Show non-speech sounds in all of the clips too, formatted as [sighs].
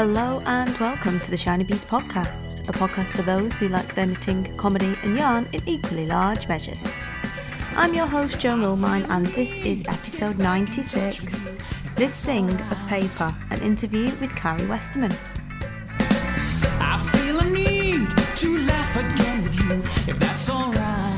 Hello and welcome to the Shiny Bees podcast, a podcast for those who like their knitting, comedy, and yarn in equally large measures. I'm your host, Jo Milmine, and this is episode 96 This Thing of Paper, an interview with Karie Westermann. I feel a need to laugh again with you, if that's alright.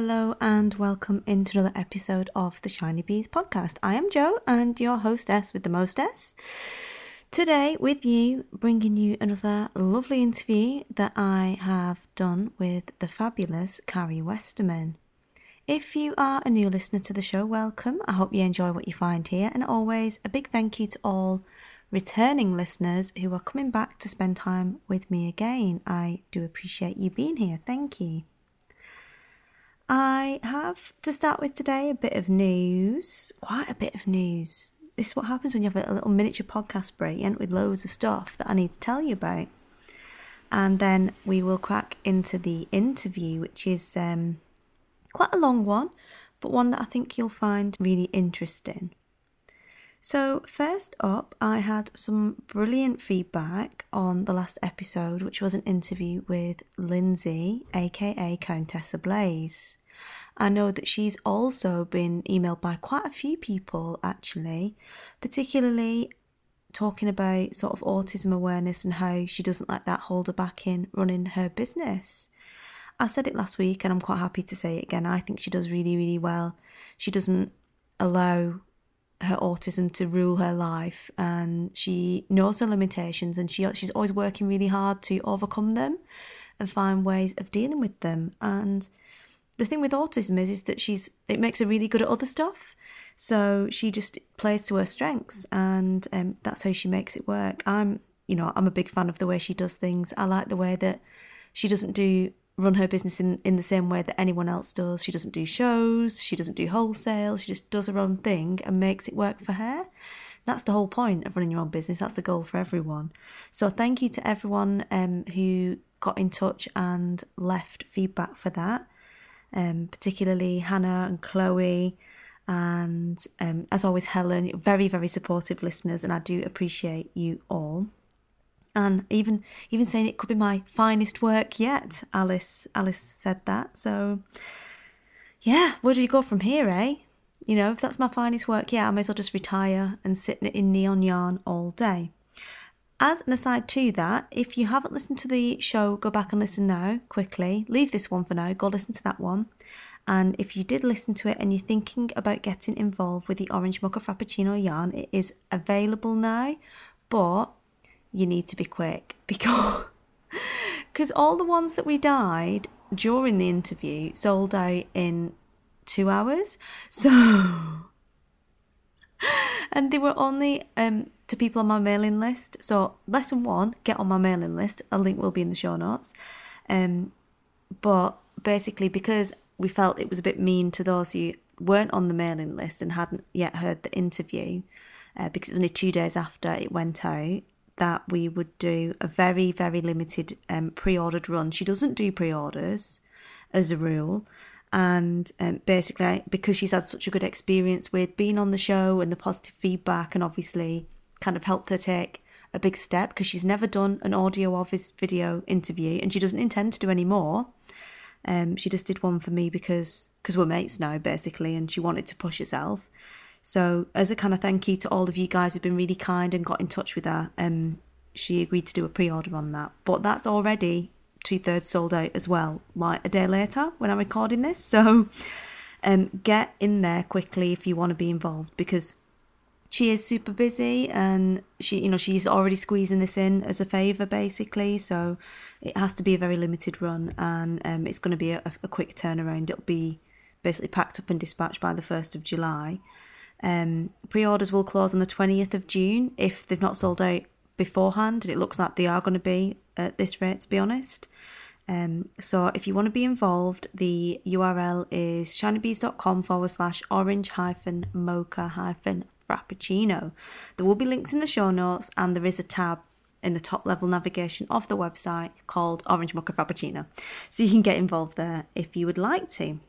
Hello and welcome into another episode of the Shiny Bees podcast. I am Jo and your hostess with the mostess. Today, with you, bringing you another lovely interview that I have done with the fabulous Karie Westermann. If you are a new listener to the show, welcome. I hope you enjoy what you find here, and always a big thank you to all returning listeners who are coming back to spend time with me again. I do appreciate you being here. Thank you. I have to start with today a bit of news, quite a bit of news. This is what happens when you have a little miniature podcast break you and with loads of stuff that I need to tell you about. And then we will crack into the interview, which is um, quite a long one, but one that I think you'll find really interesting. So, first up, I had some brilliant feedback on the last episode, which was an interview with Lindsay, aka Countess Ablaze. I know that she's also been emailed by quite a few people actually, particularly talking about sort of autism awareness and how she doesn't let that hold her back in running her business. I said it last week and I'm quite happy to say it again. I think she does really, really well. She doesn't allow her autism to rule her life and she knows her limitations and she she's always working really hard to overcome them and find ways of dealing with them. And the thing with autism is is that she's it makes her really good at other stuff. So she just plays to her strengths and um, that's how she makes it work. I'm you know i'm a big fan of the way she does things. I like the way that she doesn't do run her business in, in the same way that anyone else does she doesn't do shows she doesn't do wholesale she just does her own thing and makes it work for her that's the whole point of running your own business that's the goal for everyone so thank you to everyone um, who got in touch and left feedback for that um, particularly Hannah and Chloe, and um, as always, Helen. Very, very supportive listeners, and I do appreciate you all. And even even saying it could be my finest work yet. Alice Alice said that. So yeah, where do you go from here, eh? You know, if that's my finest work, yeah, I may as well just retire and sit in neon yarn all day. As an aside to that, if you haven't listened to the show, go back and listen now quickly. Leave this one for now, go listen to that one. And if you did listen to it and you're thinking about getting involved with the Orange Mocha Frappuccino yarn, it is available now, but you need to be quick [laughs] because because all the ones that we dyed during the interview sold out in two hours. So [laughs] and they were only um, to people on my mailing list. So, lesson one, get on my mailing list. A link will be in the show notes. Um, but basically, because we felt it was a bit mean to those who weren't on the mailing list and hadn't yet heard the interview, uh, because it was only two days after it went out, that we would do a very, very limited um, pre ordered run. She doesn't do pre orders as a rule. And um, basically because she's had such a good experience with being on the show and the positive feedback and obviously kind of helped her take a big step because she's never done an audio or video interview and she doesn't intend to do any more. Um, she just did one for me because because we're mates now basically and she wanted to push herself so as a kind of thank you to all of you guys who've been really kind and got in touch with her um, she agreed to do a pre-order on that. But that's already two thirds sold out as well, like a day later when I'm recording this. So um, get in there quickly if you want to be involved because she is super busy and she you know she's already squeezing this in as a favor basically. So it has to be a very limited run and um, it's going to be a, a, quick turnaround. It'll be basically packed up and dispatched by the 1st of july um, pre-orders will close on the 20th of june if they've not sold out beforehand and it looks like they are going to be at this rate to be honest um, so if you want to be involved, the URL is shinybees.com forward slash orange hyphen mocha hyphen frappuccino. There will be links in the show notes and there is a tab in the top level navigation of the website called Orange Mocha Frappuccino. So you can get involved there if you would like to.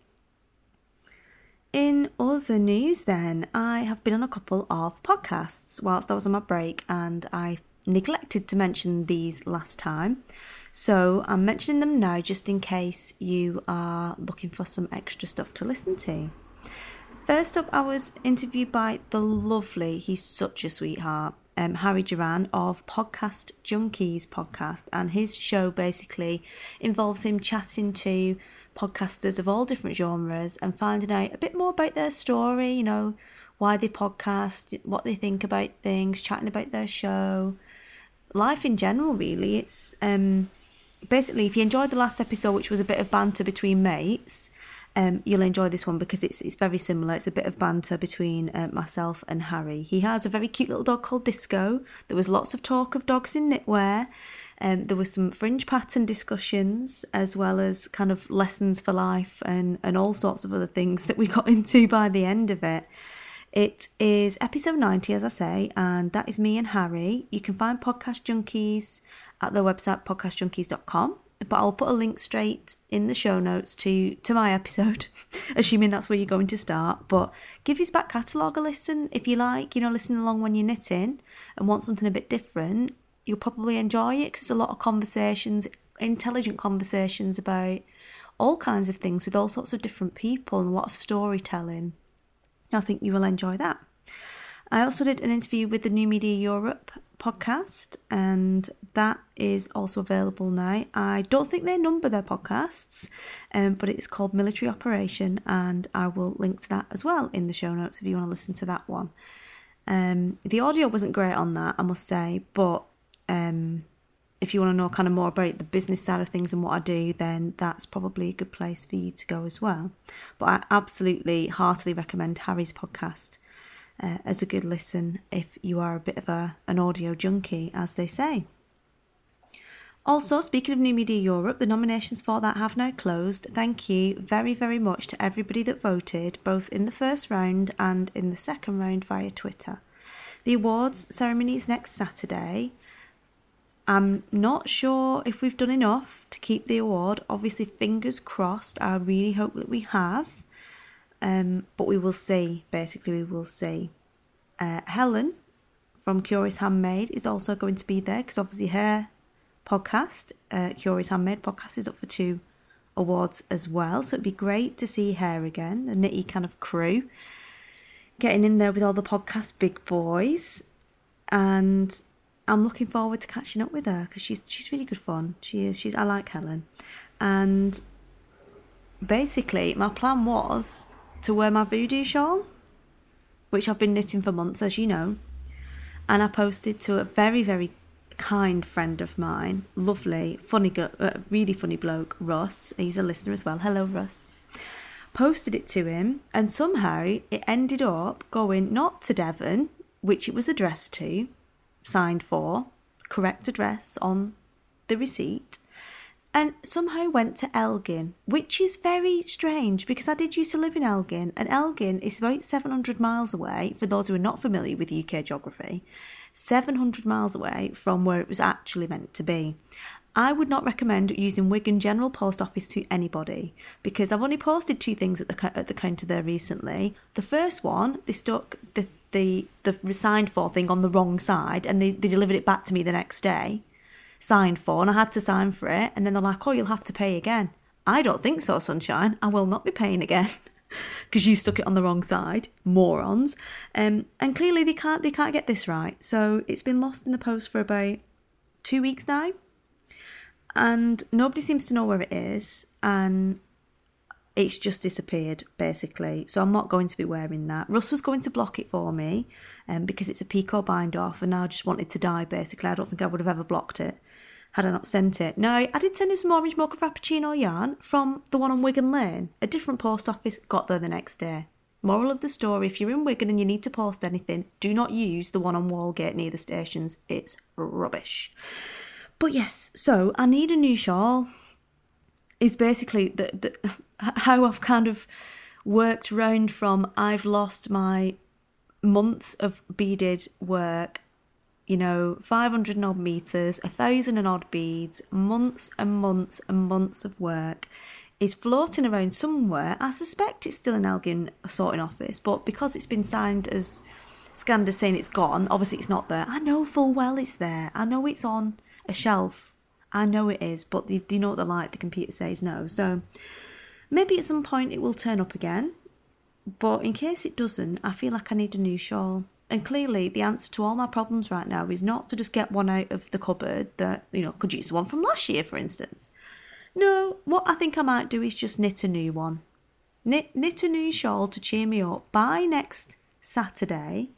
In other news, then, I have been on a couple of podcasts whilst I was on my break, and I neglected to mention these last time. So I'm mentioning them now just in case you are looking for some extra stuff to listen to. First up, I was interviewed by the lovely, he's such a sweetheart, um, Harry Duran of Podcast Junkies podcast, and his show basically involves him chatting to podcasters of all different genres and finding out a bit more about their story, you know, why they podcast, what they think about things, chatting about their show, life in general, really. It's um, basically, if you enjoyed the last episode, which was a bit of banter between mates, um, you'll enjoy this one because it's it's very similar. It's a bit of banter between uh, myself and Harry. He has a very cute little dog called Disco. There was lots of talk of dogs in knitwear. Um, there was some fringe pattern discussions as well as kind of lessons for life and and all sorts of other things that we got [laughs] into by the end of it. It is episode 90, as I say, and that is me and Harry. You can find Podcast Junkies at the website podcastjunkies.com but I'll put a link straight in the show notes to to my episode, [laughs] assuming that's where you're going to start. But give his back catalogue a listen if you like. You know, listen along when you're knitting and want something a bit different. You'll probably enjoy it because it's a lot of conversations, intelligent conversations about all kinds of things with all sorts of different people and a lot of storytelling. I think you will enjoy that. I also did an interview with the New Media Europe podcast, and that is also available now. I don't think they number their podcasts, um, but it's called Military Operation, and I will link to that as well in the show notes if you want to listen to that one. Um, the audio wasn't great on that, I must say, but um, if you want to know kind of more about the business side of things and what I do, then that's probably a good place for you to go as well. But I absolutely heartily recommend Harry's podcast uh, as a good listen if you are a bit of a, an audio junkie, as they say. Also, speaking of New Media Europe, the nominations for that have now closed. Thank you very, very much to everybody that voted, both in the first round and in the second round via Twitter. The awards ceremony is next Saturday. I'm not sure if we've done enough to keep the award. Obviously, fingers crossed. I really hope that we have. Um, but we will see. Basically, we will see. Uh, Helen from Curious Handmade is also going to be there because obviously her podcast, uh, Curious Handmade podcast, is up for two awards as well. So it'd be great to see her again, the nitty kind of crew, getting in there with all the podcast big boys. And I'm looking forward to catching up with her because she's she's really good fun. She is. She's I like Helen, and basically my plan was to wear my voodoo shawl, which I've been knitting for months, as you know. And I posted to a very, very kind friend of mine, lovely, funny, uh, really funny bloke, Russ. He's a listener as well. Hello, Russ. Posted it to him, and somehow it ended up going not to Devon, which it was addressed to, signed for, correct address on the receipt, and somehow went to Elgin, which is very strange because I did used to live in Elgin, and Elgin is about 700 miles away, for those who are not familiar with UK geography, 700 miles away from where it was actually meant to be. I would not recommend using Wigan General Post Office to anybody because I've only posted two things at the at the counter there recently. The first one, they stuck the the the signed for thing on the wrong side and they, they delivered it back to me the next day signed for, and I had to sign for it. And then they're like, oh, you'll have to pay again. I don't think so, Sunshine. I will not be paying again. [laughs] Because you stuck it on the wrong side, morons. Um, and clearly they can't they can't get this right. So it's been lost in the post for about two weeks now, and nobody seems to know where it is. And it's just disappeared basically. So I'm not going to be wearing that. Russ was going to block it for me um, because it's a picot bind off and I just wanted to die basically. I don't think I would have ever blocked it had I not sent it. No, I did send him some orange mocha frappuccino yarn from the one on Wigan Lane. A different post office got there the next day. Moral of the story if you're in Wigan and you need to post anything, do not use the one on Wallgate near the stations. It's rubbish. But yes, so I need a new shawl is basically the, the [laughs] how I've kind of worked round from I've lost my months of beaded work, you know, 500 and odd meters, a thousand and odd beads, months and months and months of work is floating around somewhere. I suspect it's still in Elgin sorting office, but because it's been signed as scanned as saying it's gone, obviously it's not there. I know full well it's there. I know it's on a shelf. I know it is, but do you know what the like? The computer says no. So maybe at some point it will turn up again. But in case it doesn't, I feel like I need a new shawl. And clearly, the answer to all my problems right now is not to just get one out of the cupboard that, you know, could use the one from last year, for instance. No, what I think I might do is just knit a new one. Knit, knit a new shawl to cheer me up by next Saturday.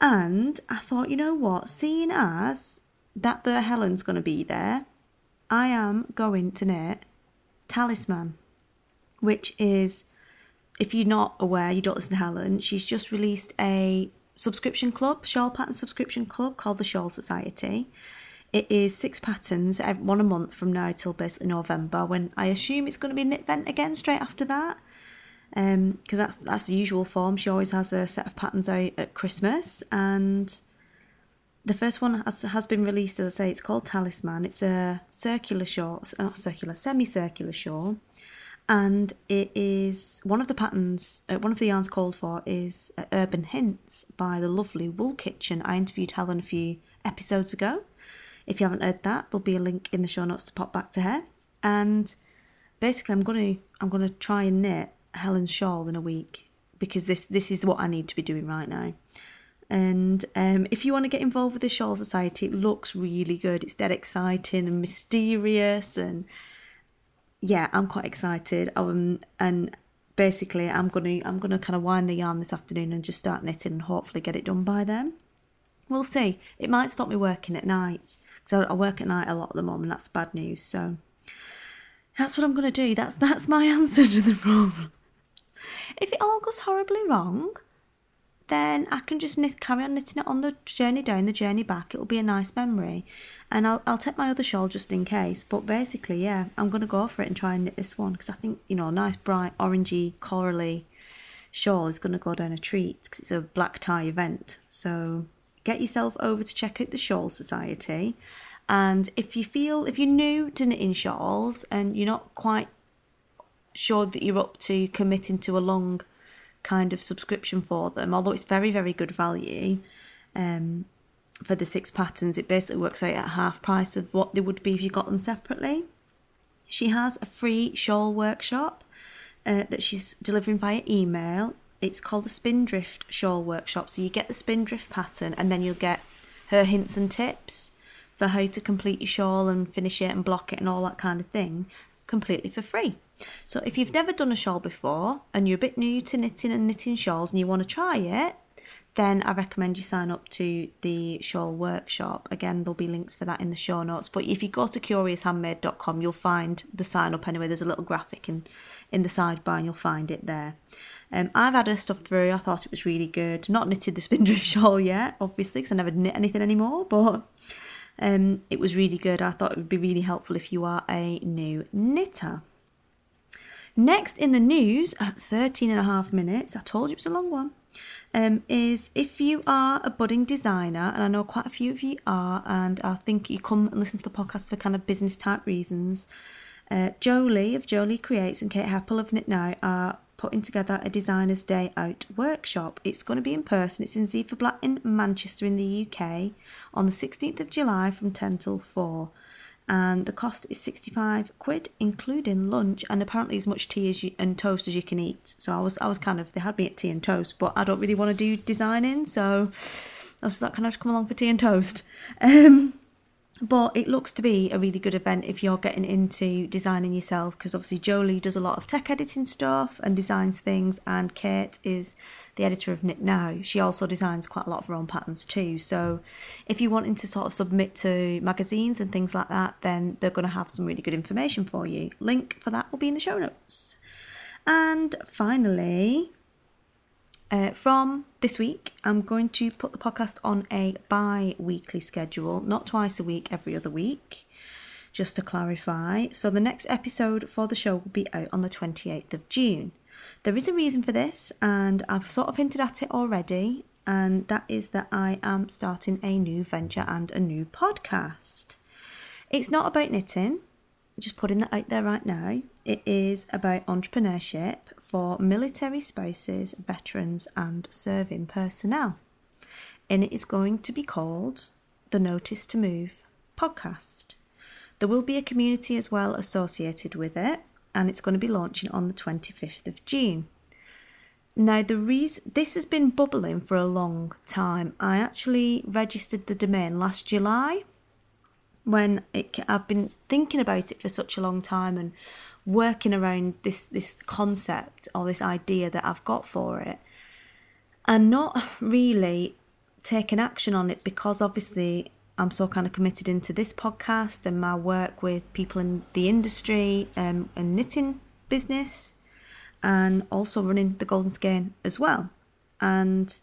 And I thought, you know what, seeing as that the Helen's going to be there, I am going to knit Talisman, which is, if you're not aware, you don't listen to Helen, she's just released a subscription club, shawl pattern subscription club called the Shawl Society. It is six patterns, one a month from now till basically November. When I assume it's going to be knit vent again straight after that, because um, that's that's the usual form. She always has a set of patterns out at Christmas, and the first one has has been released. As I say, it's called Talisman. It's a circular shawl, uh, not circular, semicircular shawl, and it is one of the patterns. Uh, one of the yarns called for is uh, Urban Hints by the lovely Wool Kitchen. I interviewed Helen a few episodes ago. If you haven't heard that, there'll be a link in the show notes to pop back to her. And basically, I'm gonna I'm gonna try and knit Helen's shawl in a week because this this is what I need to be doing right now. And um, if you want to get involved with the Shawl Society, it looks really good. It's dead exciting and mysterious, and yeah, I'm quite excited. Um, and basically, I'm gonna I'm gonna kind of wind the yarn this afternoon and just start knitting, and hopefully get it done by then. We'll see. It might stop me working at night because I, work at night a lot at the moment. That's bad news. So that's what I'm to do. That's that's my [laughs] answer to the problem. If it all goes horribly wrong, then I can just knit, carry on knitting it on the journey down, the journey back. It'll be a nice memory, and I'll I'll take my other shawl just in case. But basically, yeah, I'm going to go for it and try and knit this one because I think you know a nice bright orangey corally shawl is going to go down a treat because it's a black tie event. So get yourself over to check out the Shawl Society. And if you feel, if you're new to knitting shawls and you're not quite sure that you're up to committing to a long kind of subscription for them, although it's very, very good value um, for the six patterns, it basically works out at half price of what they would be if you got them separately. She has a free shawl workshop uh, that she's delivering via email it's called a Spindrift Shawl Workshop. So you get the Spindrift pattern and then you'll get her hints and tips for how to complete your shawl and finish it and block it and all that kind of thing completely for free. So if you've never done a shawl before and you're a bit new to knitting and knitting shawls and you want to try it, then I recommend you sign up to the shawl workshop. Again, there'll be links for that in the show notes. But if you go to curioushandmade.com, you'll find the sign up anyway. There's a little graphic in, in the sidebar and you'll find it there. Um, I've had her stuff through. I thought it was really good. Not knitted the spindrift [laughs] shawl yet, obviously, because I never knit anything anymore. But um, it was really good. I thought it would be really helpful if you are a new knitter. Next in the news, at 13 and a half minutes, I told you it was a long one, um, is if you are a budding designer, and I know quite a few of you are, and I think you come and listen to the podcast for kind of business type reasons. Uh, Joeli of Joeli Creates and Kate Heppell of Knit Now are putting together a Designers Day Out workshop. It's going to be in person. It's in Zephyr Black in Manchester in the UK on the 16th of July from 10 till 4. And the cost is 65 quid, including lunch and apparently as much tea as you, and toast as you can eat. So I was I was kind of, they had me at tea and toast, but I don't really want to do designing, so I was like, can I just come along for tea and toast? [laughs] Um, but it looks to be a really good event if you're getting into designing yourself because obviously Joeli does a lot of tech editing stuff and designs things, and Kate is the editor of Knit Now. She also designs quite a lot of her own patterns too. So if you're wanting to sort of submit to magazines and things like that, then they're going to have some really good information for you. Link for that will be in the show notes. And finally, uh, from this week, I'm going to put the podcast on a bi weekly schedule, not twice a week, every other week, just to clarify. So, the next episode for the show will be out on the 28th of June. There is a reason for this, and I've sort of hinted at it already, and that is that I am starting a new venture and a new podcast. It's not about knitting, just putting that out there right now. It is about entrepreneurship for military spouses, veterans, and serving personnel. And it is going to be called the Notice to Move podcast. There will be a community as well associated with it, and it's going to be launching on the 25th of June. Now, the reason this has been bubbling for a long time. I actually registered the domain last July when it, I've been thinking about it for such a long time and working around this this concept or this idea that I've got for it, and not really taking action on it because obviously I'm so kind of committed into this podcast and my work with people in the industry um, and knitting business, and also running the Golden Skein as well, and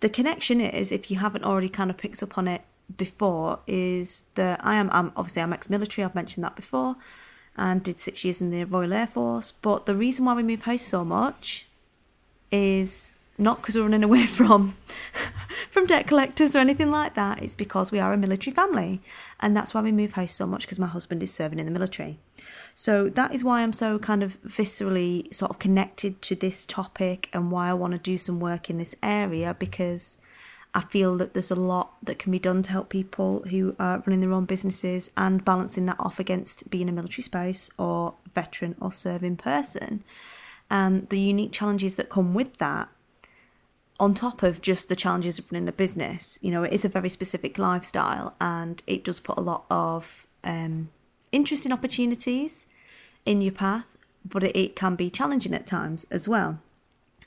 the connection is if you haven't already kind of picked up on it before is that I am I'm, obviously I'm ex-military. I've mentioned that before, and did six years in the Royal Air Force. But the reason why we move house so much is not because we're running away [laughs] from from debt collectors or anything like that. It's because we are a military family, and that's why we move house so much because my husband is serving in the military. So that is why I'm so kind of viscerally sort of connected to this topic and why I want to do some work in this area because I feel that there's a lot that can be done to help people who are running their own businesses and balancing that off against being a military spouse or veteran or serving person. And the unique challenges that come with that, on top of just the challenges of running a business, you know, it is a very specific lifestyle and it does put a lot of um, interesting opportunities in your path, but it, it can be challenging at times as well.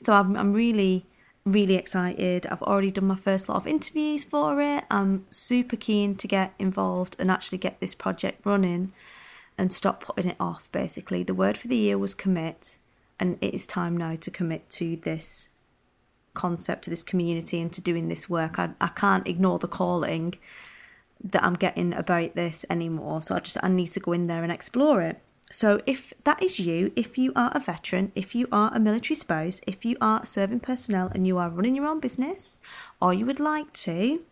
So I'm, I'm really really excited. I've already done my first lot of interviews for it. I'm super keen to get involved and actually get this project running and stop putting it off, basically. The word for the year was commit, and it is time now to commit to this concept, to this community, and to doing this work. I, I can't ignore the calling that I'm getting about this anymore, so I just I need to go in there and explore it. So, if that is you, if you are a veteran, if you are a military spouse, if you are serving personnel and you are running your own business, or you would like to,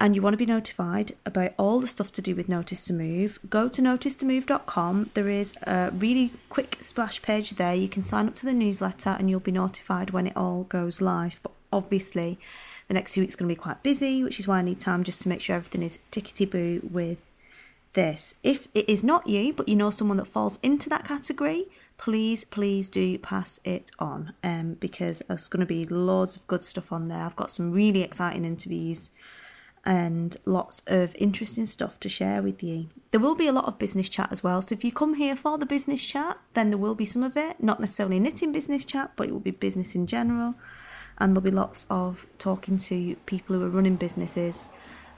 and you want to be notified about all the stuff to do with Notice to Move, go to noticetomove.com. There is a really quick splash page there. You can sign up to the newsletter and you'll be notified when it all goes live. But obviously, the next few weeks are going to be quite busy, which is why I need time just to make sure everything is tickety boo with this. If it is not you, but you know someone that falls into that category, please, please do pass it on um, because there's going to be loads of good stuff on there. I've got some really exciting interviews and lots of interesting stuff to share with you. There will be a lot of business chat as well. So if you come here for the business chat, then there will be some of it, not necessarily knitting business chat, but it will be business in general. And there'll be lots of talking to people who are running businesses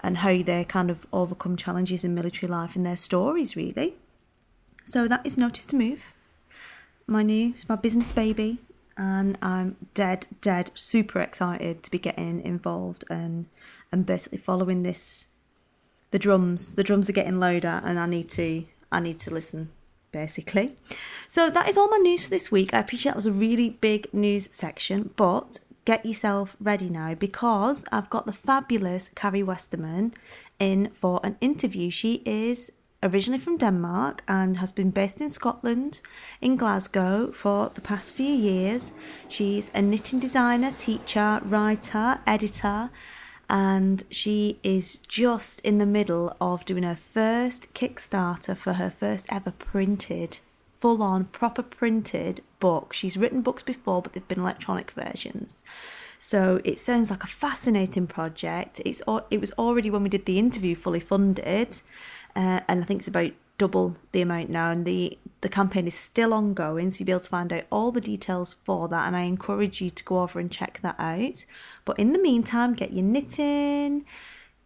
and how they kind of overcome challenges in military life and their stories, really. So that is Notice to Move. My new, it's my business baby, and I'm dead, dead, super excited to be getting involved and and basically following this. The drums, the drums are getting louder, and I need to, I need to listen basically. So that is all my news for this week. I appreciate that was a really big news section, but get yourself ready now because I've got the fabulous Karie Westermann in for an interview. She is originally from Denmark and has been based in Scotland, in Glasgow, for the past few years. She's a knitting designer, teacher, writer, editor, and she is just in the middle of doing her first Kickstarter for her first ever printed full on, proper printed book. She's written books before, but they've been electronic versions. So it sounds like a fascinating project. It's it was already when we did the interview fully funded, uh, and I think it's about double the amount now. And the the campaign is still ongoing, so you'll be able to find out all the details for that. And I encourage you to go over and check that out. But in the meantime, get your knitting.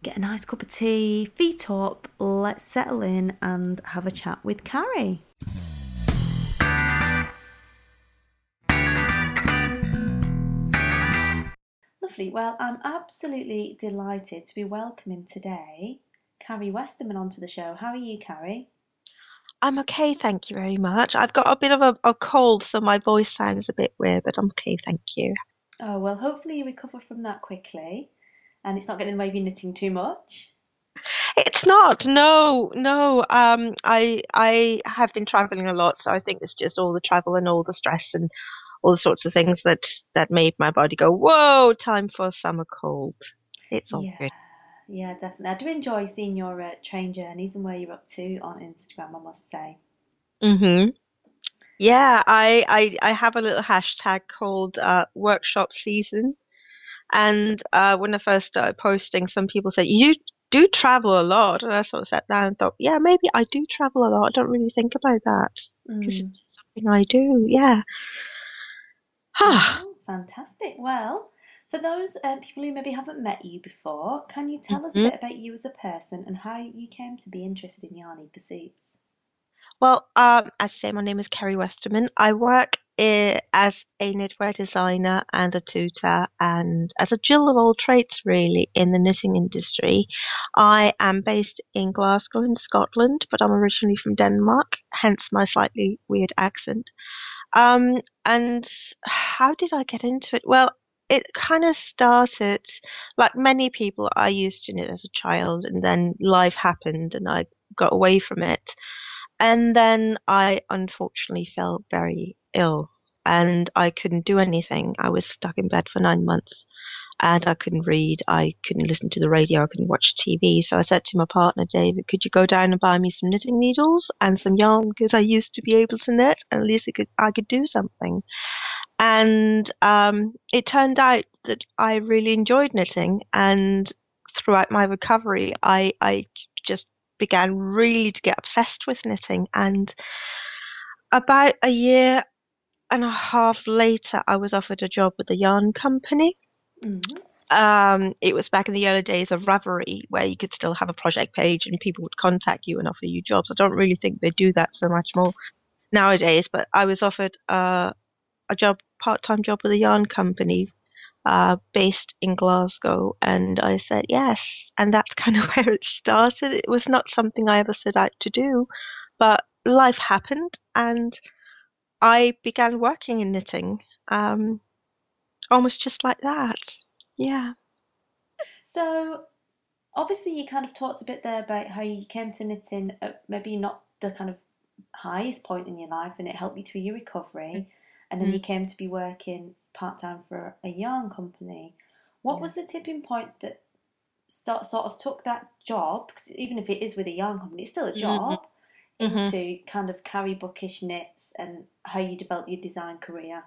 Get a nice cup of tea, feet up, let's settle in and have a chat with Karie. Lovely. Well, I'm absolutely delighted to be welcoming today Karie Westermann onto the show. How are you, Karie? I'm okay, thank you very much. I've got a bit of a, a cold, so my voice sounds a bit weird, but I'm okay, thank you. Oh, well, hopefully you recover from that quickly and it's not getting in the way of you knitting too much. It's not. No, no. Um, I I have been traveling a lot, so I think it's just all the travel and all the stress and all the sorts of things that that made my body go, "Whoa, time for a summer cold." It's all Yeah, good. yeah, definitely. I do enjoy seeing your uh, train journeys and where you're up to on Instagram, I must say. Mhm. Yeah, I I I have a little hashtag called uh, workshop season, and uh, when I first started posting, some people said you do travel a lot, and I sort of sat down and thought, yeah, maybe I do travel a lot. I don't really think about that. It's Mm. something I do. Yeah. Oh, fantastic. Well, for those um, people who maybe haven't met you before, can you tell us a Mhm. bit about you as a person and how you came to be interested in yarny pursuits? Well, um, as I say, my name is Karie Westermann. I work as a knitwear designer and a tutor and as a jill of all trades really in the knitting industry. I am based in Glasgow in Scotland, but I'm originally from Denmark, hence my slightly weird accent. Um, and how did I get into it? Well, it kind of started like many people. I used to knit as a child, and then life happened, and I got away from it. And then I unfortunately fell very ill, and I couldn't do anything. I was stuck in bed for nine months, and I couldn't read. I couldn't listen to the radio. I couldn't watch TV. So I said to my partner, David, could you go down and buy me some knitting needles and some yarn because I used to be able to knit, and at least I could I could do something. And um, it turned out that I really enjoyed knitting, and throughout my recovery, I I just began really to get obsessed with knitting. And about a year and a half later, I was offered a job with a yarn company. Mm. Um, it was back in the early days of Ravelry, where you could still have a project page and people would contact you and offer you jobs. I don't really think they do that so much more nowadays, but I was offered uh, a job, part-time job with a yarn company uh, based in Glasgow, and I said yes, and that's [laughs] kind of where it started. It was not something I ever set out to do, but life happened, and I began working in knitting, um, almost just like that. Yeah. So, obviously, you kind of talked a bit there about how you came to knitting at maybe not the kind of highest point in your life and it helped you through your recovery. And then Mm. you came to be working part time for a yarn company. What Yeah. was the tipping point that start, sort of took that job, 'cause even if it is with a yarn company, it's still a Mhm. job, Mhm. into kind of Karie Bookish knits and how you develop your design career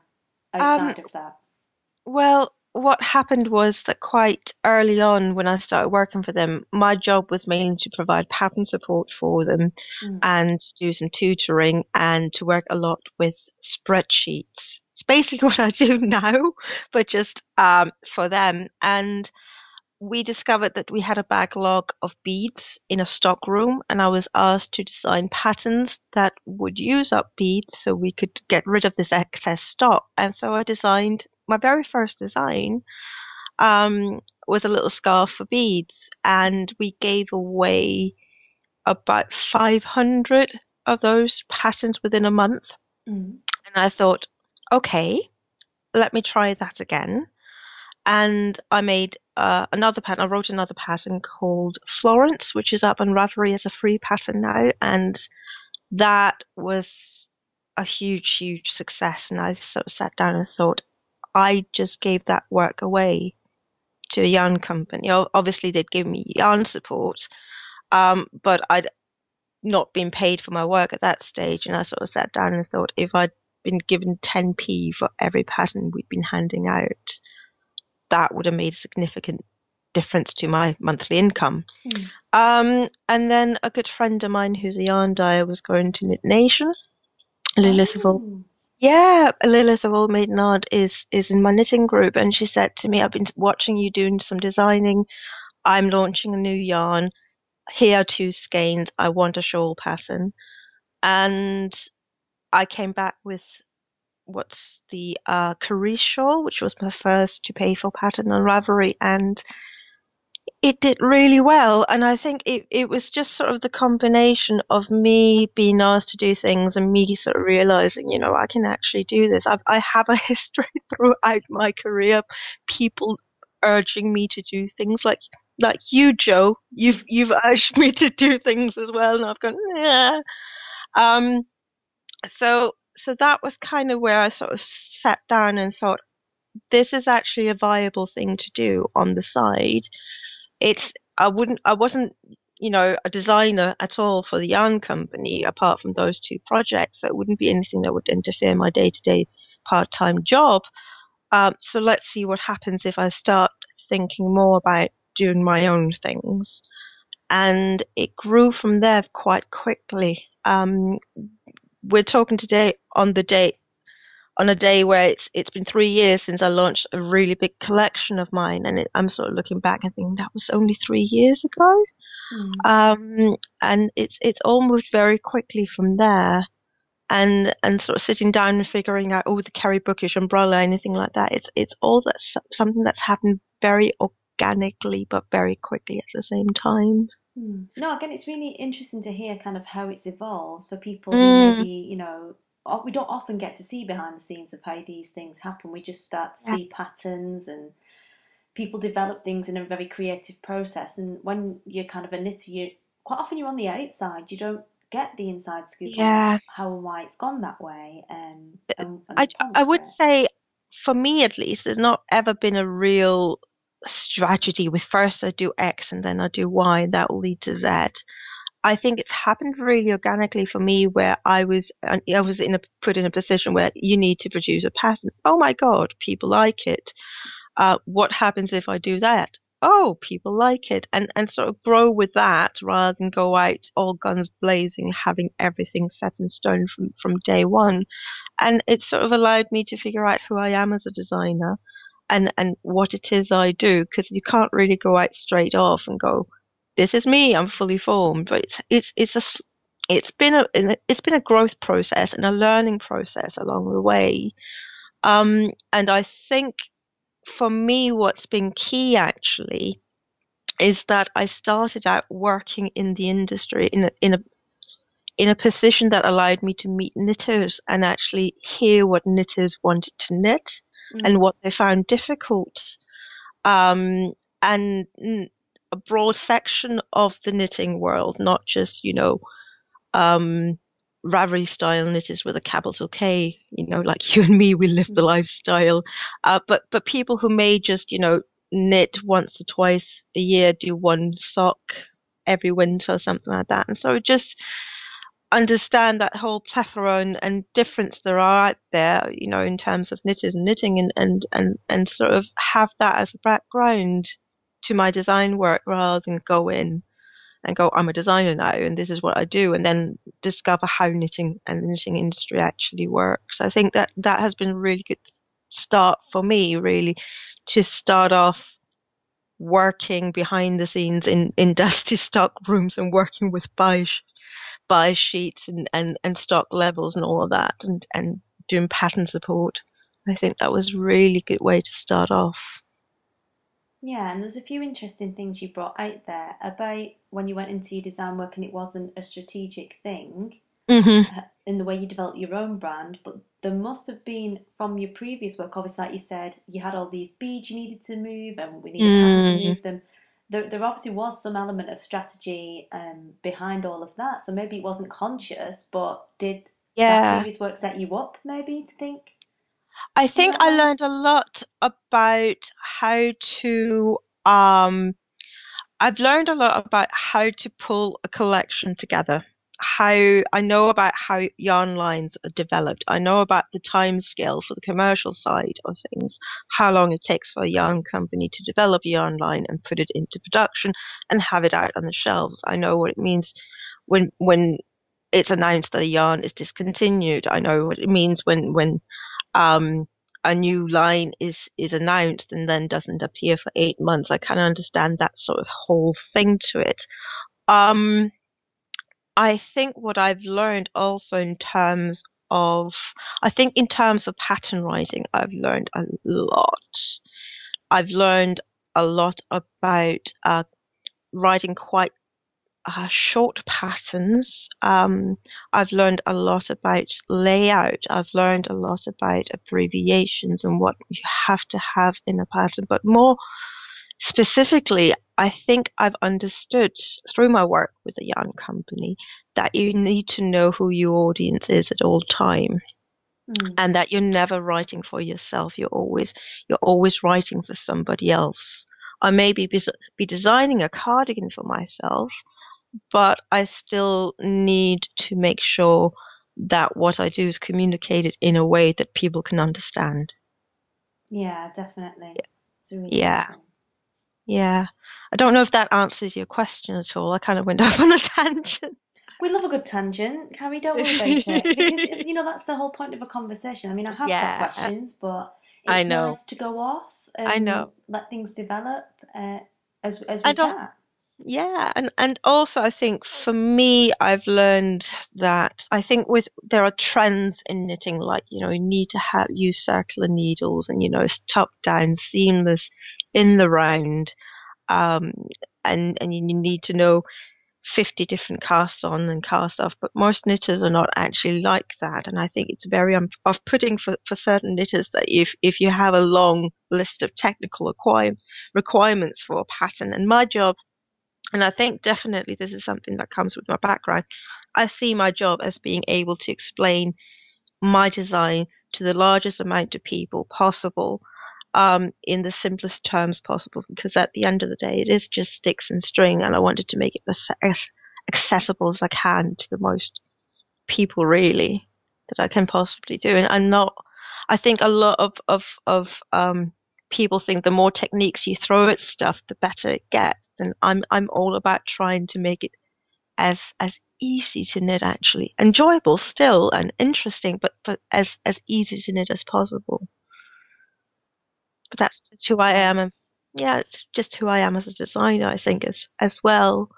Um, outside of that? Well, what happened was that quite early on, when I started working for them, my job was mainly to provide pattern support for them Mm. and do some tutoring and to work a lot with spreadsheets. It's basically [laughs] what I do now, but just um, for them. And we discovered that we had a backlog of beads in a stock room, and I was asked to design patterns that would use up beads so we could get rid of this excess stock. And so I designed my very first design um, was a little scarf for beads, and we gave away about 500 of those patterns within a month. Mm. And I thought, okay, let me try that again. And I made uh, another pattern. I wrote another pattern called Florence, which is up on Ravelry as a free pattern now. And that was a huge, huge success. And I sort of sat down and thought, I just gave that work away to a yarn company. Obviously, they'd give me yarn support, um, but I'd not been paid for my work at that stage. And I sort of sat down and thought, if I'd been given 10p for every pattern we'd been handing out, that would have made a significant difference to my monthly income. Mm. Um, and then a good friend of mine who's a yarn dyer was going to Knit Nation. Lilith Oh. Yeah, Lilith of Old Maiden Aunt is is in my knitting group, and she said to me, "I've been watching you doing some designing. I'm launching a new yarn. Here are two skeins. I want a shawl pattern." And I came back with what's the uh, Carice shawl, which was my first to pay for pattern on Ravelry, and it did really well. And I think it, it was just sort of the combination of me being asked to do things and me sort of realizing, you know, I can actually do this. I've, I have a [laughs] history throughout my career, people urging me to do things like like you, Jo, you've you've [laughs] urged me to do things as well, and I've gone, yeah. Um, so so that was kind of where I sort of sat down and thought, this is actually a viable thing to do on the side. It's I wouldn't I wasn't you know a designer at all for the yarn company apart from those two projects. So it wouldn't be anything that would interfere my day to day part time job. Um, so let's see what happens if I start thinking more about doing my own things. And it grew from there quite quickly. Um, we're talking today on the date on a day where it's it's been three years since I launched a really big collection of mine, and it, I'm sort of looking back and thinking that was only three years ago. Mm. Um, and it's it's all moved very quickly from there, and and sort of sitting down and figuring out oh the Karie Bookish umbrella anything like that. It's it's all that's something that's happened very organically but very quickly at the same time. Hmm. No, again, it's really interesting to hear kind of how it's evolved for people Mm. who maybe, you know, we don't often get to see behind the scenes of how these things happen. We just start to Yeah. see patterns and people develop things in a very creative process. And when you're kind of a knitter, you quite often you're on the outside. You don't get the inside scoop Yeah. on how and why it's gone that way. Um, and, and I, I would it. say, for me at least, there's not ever been a real strategy with first I do X and then I do Y and that will lead to Z. I think it's happened really organically for me where I was I was in a put in a position where you need to produce a pattern. Oh my god, people like it. Uh, what happens if I do that? Oh, people like it, and and sort of grow with that rather than go out all guns blazing, having everything set in stone from from day one. And it sort of allowed me to figure out who I am as a designer, and and what it is I do, because you can't really go out straight off and go, this is me, I'm fully formed. But it's it's it's a it's been a it's been a growth process and a learning process along the way. Um, and I think for me, what's been key actually is that I started out working in the industry in a, in a in a position that allowed me to meet knitters and actually hear what knitters wanted to knit Mm. and what they found difficult. Um, and a broad section of the knitting world, not just, you know, um, Ravelry style knitters with a capital K, you know, like [laughs] you and me, we live the lifestyle. Uh, but, but people who may just, you know, knit once or twice a year, do one sock every winter or something like that. And so just understand that whole plethora and, and difference there are out there, you know, in terms of knitters and knitting and, and, and, and sort of have that as a background to my design work rather than go in and go, I'm a designer now and this is what I do and then discover how knitting and the knitting industry actually works. I think that that has been a really good start for me really to start off working behind the scenes in, in [laughs] dusty stock rooms and working with buy, buy sheets and, and, and stock levels and all of that and, and doing pattern support. I think that was a really good way to start off. Yeah, and there was a few interesting things you brought out there about when you went into your design work and it wasn't a strategic thing Mm-hmm. uh, in the way you developed your own brand, but there must have been from your previous work, obviously, like you said, you had all these beads you needed to move and we needed pattern to Mm. move them. There, there obviously was some element of strategy um, behind all of that, so maybe it wasn't conscious, but did that Yeah. previous work set you up maybe to think? I think I learned a lot about how to um I've learned a lot about how to pull a collection together. How I know about how yarn lines are developed. I know about the time scale for the commercial side of things, how long it takes for a yarn company to develop a yarn line and put it into production and have it out on the shelves. I know what it means when when it's announced that a yarn is discontinued. I know what it means when when um a new line is is announced and then doesn't appear for eight months. I kind of understand that sort of whole thing to it. Um, I think what I've learned also in terms of, I think in terms of pattern writing, I've learned a lot. I've learned a lot about uh, writing quite uh, short patterns. Um, I've learned a lot about layout. I've learned a lot about abbreviations and what you have to have in a pattern. But more specifically, I think I've understood through my work with the yarn company that you need to know who your audience is at all time Mm. and that you're never writing for yourself. You're always you're always writing for somebody else. I may be be designing a cardigan for myself, but I still need to make sure that what I do is communicated in a way that people can understand. Yeah, definitely. It's really Yeah. Yeah. I don't know if that answers your question at all. I kind of went [laughs] off on a tangent. We love a good tangent, Karie. Don't worry about it. [laughs] Because, you know, that's the whole point of a conversation. I mean, I have Yeah. set questions, but I it's know. nice to go off and I know. let things develop uh, as, as I we don't- chat. Yeah, and and also I think for me I've learned that I think with there are trends in knitting like you know you need to have use circular needles and you know top down seamless in the round um and and you need to know 50 different cast on and cast off but most knitters are not actually like that and I think it's very off-putting for, for certain knitters that if if you have a long list of technical require, requirements for a pattern and my job and I think definitely this is something that comes with my background. I see my job as being able to explain my design to the largest amount of people possible um, in the simplest terms possible because at the end of the day it is just sticks and string and I wanted to make it as, accessible as I can to the most people really that I can possibly do and I'm not I think a lot of of, of um, people think the more techniques you throw at stuff the better it gets. And I'm I'm all about trying to make it as as easy to knit actually. Enjoyable still and interesting but but as as easy to knit as possible. But that's just who I am and yeah it's just who I am as a designer I think as as well.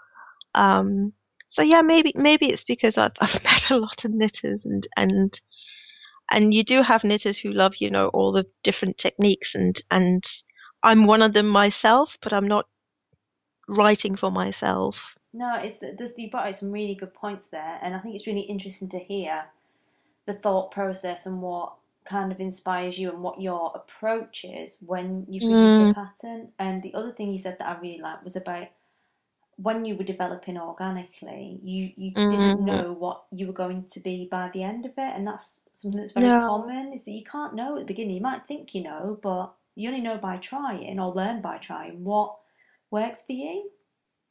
Um so yeah maybe maybe it's because I've, I've [laughs] met a lot of knitters and and and you do have knitters who love you know all the different techniques and and I'm one of them myself but I'm not writing for myself No, it's there's you brought out some really good points there, and I think it's really interesting to hear the thought process and what kind of inspires you and what your approach is when you produce Mm. your pattern. And the other thing you said that I really liked was about when you were developing organically, you you didn't Mm. know what you were going to be by the end of it, and that's something that's very No. common. Is that you can't know at the beginning. You might think you know, but you only know by trying or learn by trying what works for you.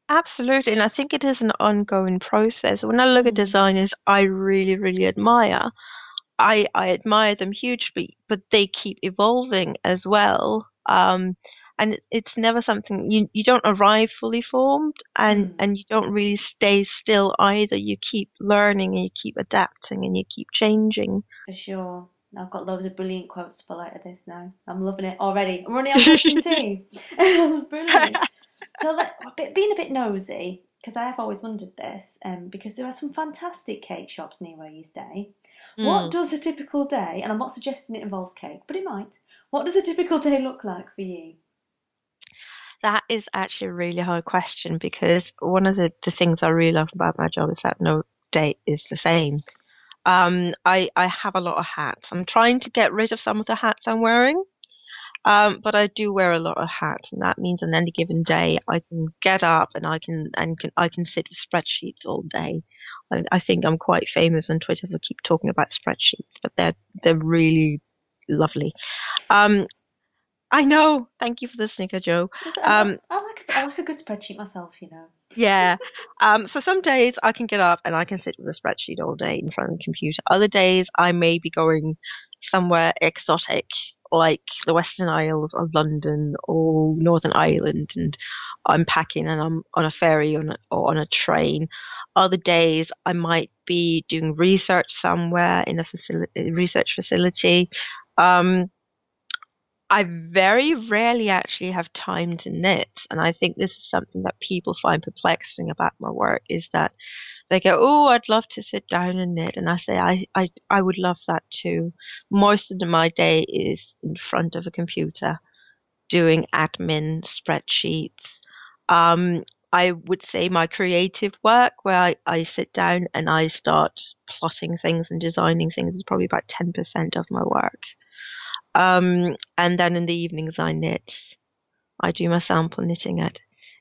Absolutely, and I think it is an ongoing process. When I look at Mm. designers I really, really admire, I I admire them hugely, but they keep evolving as well. Um, and it's never something you you don't arrive fully formed, and Mm. and you don't really stay still either. You keep learning and you keep adapting and you keep changing. For sure. I've got loads of brilliant quotes for of this now. I'm loving it already. I'm running out of question [laughs] two. [laughs] Brilliant. So, like, being a bit nosy, because I have always wondered this, um, because there are some fantastic cake shops near where you stay. What Mm. does a typical day, and I'm not suggesting it involves cake, but it might. What does a typical day look like for you? That is actually a really hard question because one of the, the things I really love about my job is that no day is the same. Um, I, I have a lot of hats. I'm trying to get rid of some of the hats I'm wearing. Um, but I do wear a lot of hats, and that means on any given day I can get up and I can and can I can sit with spreadsheets all day. I, I think I'm quite famous on Twitter for keep talking about spreadsheets, but they're they're really lovely. Um, I know. Thank you for the snicker, Jo. I, Um, I like I like a good spreadsheet myself, you know. Yeah. [laughs] Um, so some days I can get up and I can sit with a spreadsheet all day in front of the computer. Other days I may be going somewhere exotic, like the Western Isles or London or Northern Ireland, and I'm packing and I'm on a ferry on a, or on a train. Other days I might be doing research somewhere in a facility, research facility. Um, I very rarely actually have time to knit, and I think this is something that people find perplexing about my work is that they go, "Oh, I'd love to sit down and knit," and I say, "I, I, I would love that too." Most of my day is in front of a computer, doing admin spreadsheets. Um, I would say my creative work, where I, I sit down and I start plotting things and designing things, is probably about ten percent of my work. Um, and then in the evenings I knit. I do my sample knitting at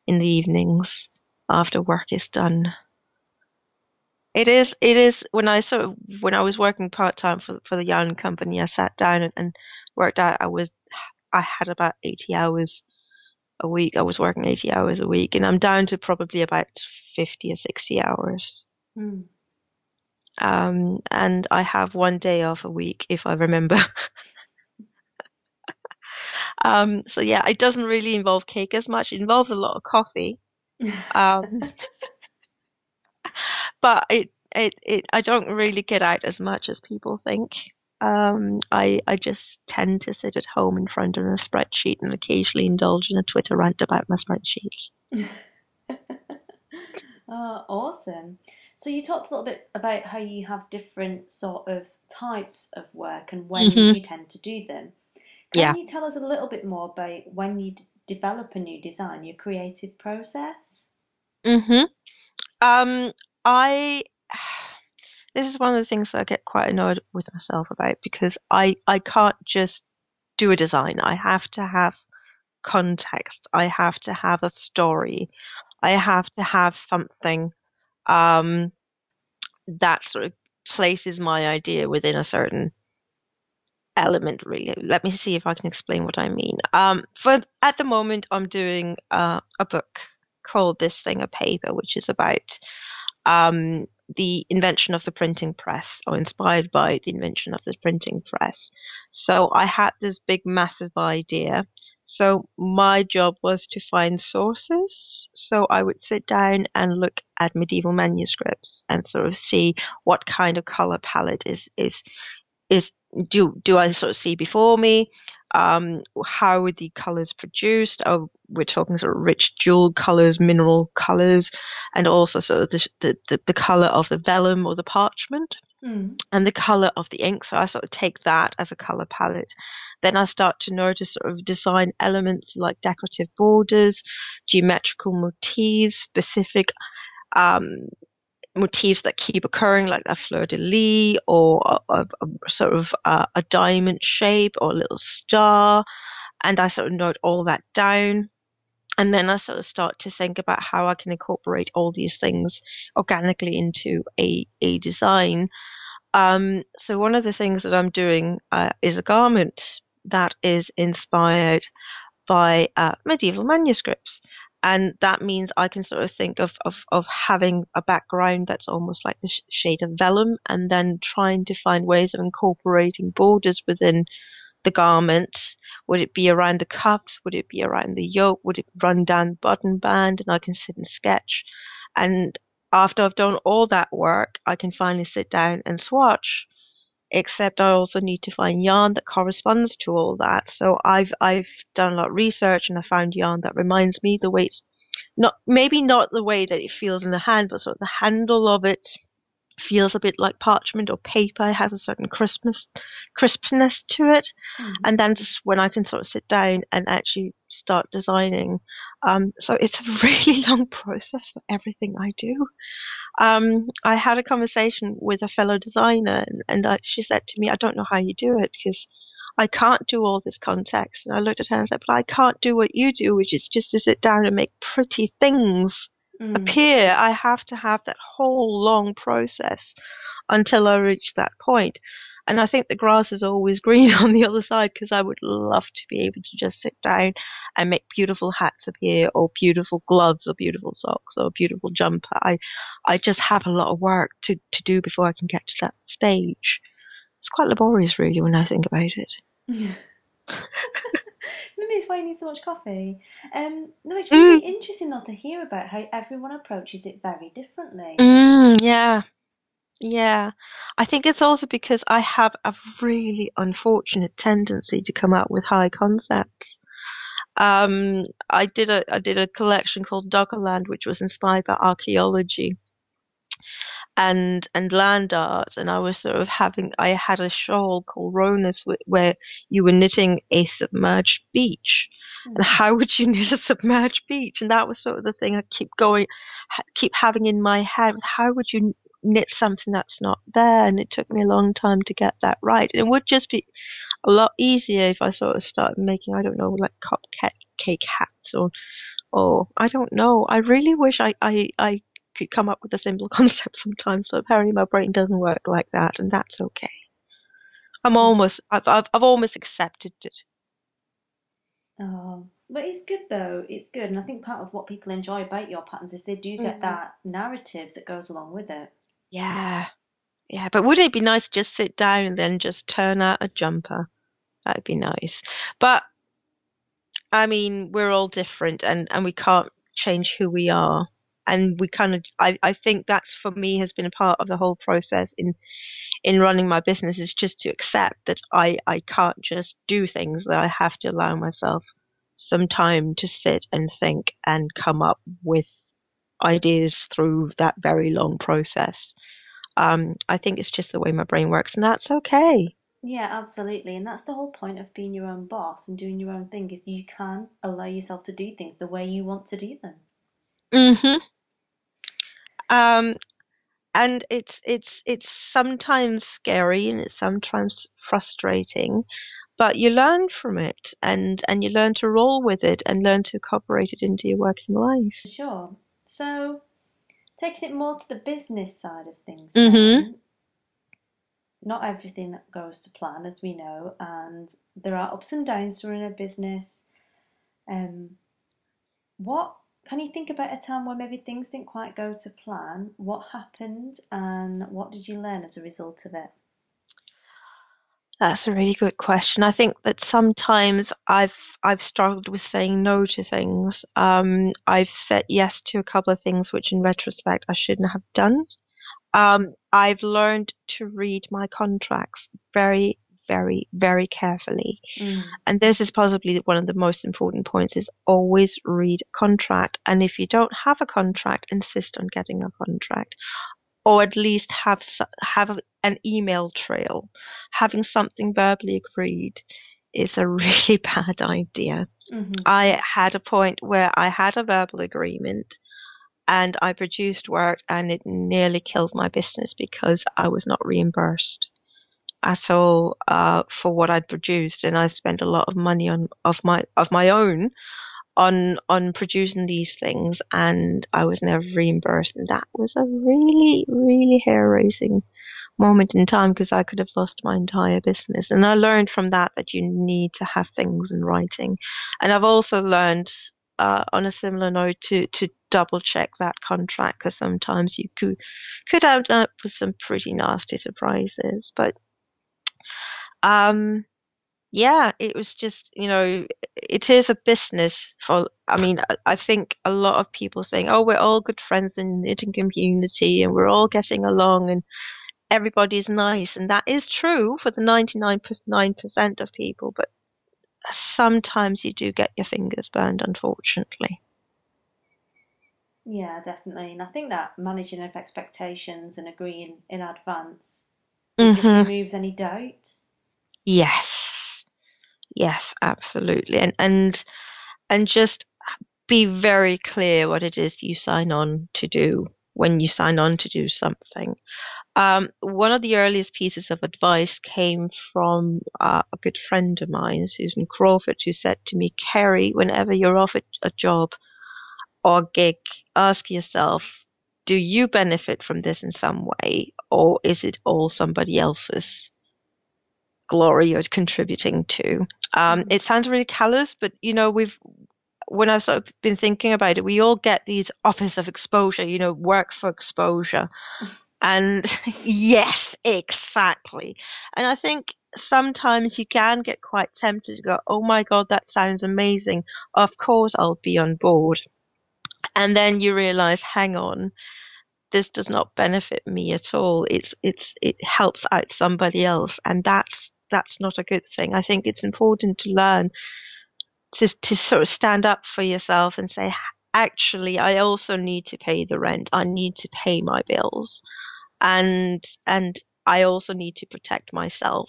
in the evenings after work is done. It is. It is. When I sort of when I was working part time for for the yarn company, I sat down and, and worked out. I was I had about eighty hours a week. I was working eighty hours a week, and I'm down to probably about fifty or sixty hours. Mm. Um, and I have one day off a week if I remember. [laughs] um, so yeah, it doesn't really involve cake as much. It involves a lot of coffee. Um, [laughs] but it, it, it, I don't really get out as much as people think. Um, I, I just tend to sit at home in front of a spreadsheet and occasionally indulge in a Twitter rant about my spreadsheets. oh, [laughs] awesome. So you talked a little bit about how you have different sort of types of work and when Mhm. you tend to do them. Can Yeah. you tell us a little bit more about when you d- develop a new design, your creative process? hmm Um, I [sighs] this is one of the things that I get quite annoyed with myself about because I I can't just do a design. I have to have context. I have to have a story. I have to have something um that sort of places my idea within a certain element really. Let me see if I can explain what I mean. Um for at the moment I'm doing uh, a book called This Thing a Paper, which is about um, the invention of the printing press, or inspired by the invention of the printing press. So I had this big, massive idea. So my job was to find sources. So I would sit down and look at medieval manuscripts and sort of see what kind of color palette is is is do do I sort of see before me? Um, how were the colors produced? Oh, we're talking sort of rich jewel colors, mineral colors, and also sort of the the, the, the color of the vellum or the parchment Mm. and the color of the ink. So I sort of take that as a color palette. Then I start to notice sort of design elements like decorative borders, geometrical motifs, specific um, motifs that keep occurring, like a fleur de lis or a, a, a sort of uh, a diamond shape or a little star. And I sort of note all that down. And then I sort of start to think about how I can incorporate all these things organically into a, a design. Um, so one of the things that I'm doing uh, is a garment that is inspired by uh, medieval manuscripts. And that means I can sort of think of, of, of having a background that's almost like the sh- shade of vellum and then trying to find ways of incorporating borders within the garment. Would it be around the cuffs? Would it be around the yoke? Would it run down the button band? And I can sit and sketch. And after I've done all that work, I can finally sit down and swatch. Except I also need to find yarn that corresponds to all that. So I've I've done a lot of research and I found yarn that reminds me the it's not maybe not the way that it feels in the hand, but sort of the handle of it feels a bit like parchment or paper. It has a certain crispness crispness to it. Mhm. And then just when I can sort of sit down and actually start designing. Um, so it's a [laughs] really long process for everything I do. Um, I had a conversation with a fellow designer and, and I, she said to me, I don't know how you do it because I can't do all this context. And I looked at her and said, but I can't do what you do, which is just to sit down and make pretty things Mm. appear. I have to have that whole long process until I reach that point. And I think the grass is always [laughs] green on the other side because I would love to be able to just sit down and make beautiful hats appear or beautiful gloves or beautiful socks or a beautiful jumper. I, I just have a lot of work to, to do before I can get to that stage. It's quite laborious really when I think about it. [laughs] [laughs] Maybe it's why you need so much coffee. Um, no, it's really interesting though to hear about how everyone approaches it very differently. Mm, yeah. Yeah. I think it's also because I have a really unfortunate tendency to come up with high concepts. Um, I did a I did a collection called Doggerland, which was inspired by archaeology and and land art, and I was sort of having I had a shawl called Ronas where you were knitting a submerged beach. And mm. how would you [laughs] knit a submerged beach? And that was sort of the thing I keep going, keep having in my head. How would you knit something that's not there? And it took me a long time to get that right. And it would just be a lot easier if I sort of started making, I don't know, like cupcake cake hats or or I don't know. I really wish I, I, I could come up with a simple [laughs] concept sometimes, but apparently my brain doesn't work like that, and that's okay. I'm almost, I've, I've, I've almost accepted it. Oh, but it's good though. It's good, and I think part of what people enjoy about your patterns is they do get Mhm. that narrative that goes along with it. Yeah, yeah. But wouldn't it be nice to just sit down and then just turn out a jumper? That'd be nice. But I mean, we're all different, and and we can't change who we are. And we kind of, I, I think that's for me has been a part of the whole process in in running my business is just to accept that I I can't just do things. That I have to allow myself some time to sit and think and come up with ideas through that very long process. Um, I think it's just the way my brain works, and that's okay. Yeah, absolutely. And that's the whole point of being your own boss and doing your own thing is you can allow yourself to do things the way you want to do them. Mhm. Um, and it's it's it's sometimes scary and it's sometimes frustrating, but you learn from it and and you learn to roll with it and learn to incorporate it into your working life. Sure. So, taking it more to the business side of things, Mm-hmm. not everything that goes to plan, as we know, and there are ups and downs to run a business. Um, what can you think about a time where maybe things didn't quite go to plan? What happened, and what did you learn as a result of it? That's a really good question. I think that sometimes I've I've struggled with saying no to things. Um, I've said yes to a couple of things which, in retrospect, I shouldn't have done. Um, I've learned to read my contracts very, very, very carefully. Mm. And this is possibly one of the most important points is always read contract. And if you don't have a contract, insist on getting a contract. Or at least have have an email trail. Having something verbally agreed is a [laughs] really bad idea. Mhm. I had a point where I had a verbal agreement and I produced work and it nearly killed my business because I was not reimbursed at all uh, for what I'd produced and I spent a lot of money on of my of my own on on producing these things and I was never reimbursed and that was a really really hair raising moment in time because I could have lost my entire business. And I learned from that that you need to have things in writing. And I've also learned uh, on a similar note to to double check that contract because sometimes you could could end up with some pretty nasty surprises but um yeah, it was just, you know, it is a business for, I mean, I, think a lot of people saying, oh, we're all good friends in the knitting community and we're all getting along and everybody's nice. And that is true for the 99% of people, but sometimes you do get your fingers burned, unfortunately. Yeah, definitely. And I think that managing of expectations and agreeing in advance, it just removes any doubt. Yes. Yes, absolutely. And, and, and just be very clear what it is you sign on to do when you sign on to do something. Um, one of the earliest pieces of advice came from uh, a good friend of mine, Susan Crawford, who said to me, Karie, whenever you're offered a job or gig, ask yourself, do you benefit from this in some way, or is it all somebody else's glory you're contributing to? Um, Mhm. it sounds really callous, but you know, we've when I've sort of been thinking about it, we all get these offers of exposure, you know, work for exposure. [laughs] And [laughs] yes, exactly. And I think sometimes you can get quite tempted to go, oh my God, that sounds amazing. Of course I'll be on board. And then you realize, hang on, this does not benefit me at all. It's, it's, it helps out somebody else. And that's, that's not a good thing. I think it's important to learn to, to sort of stand up for yourself and say, actually, I also need to pay the rent. I need to pay my bills and, and I also need to protect myself.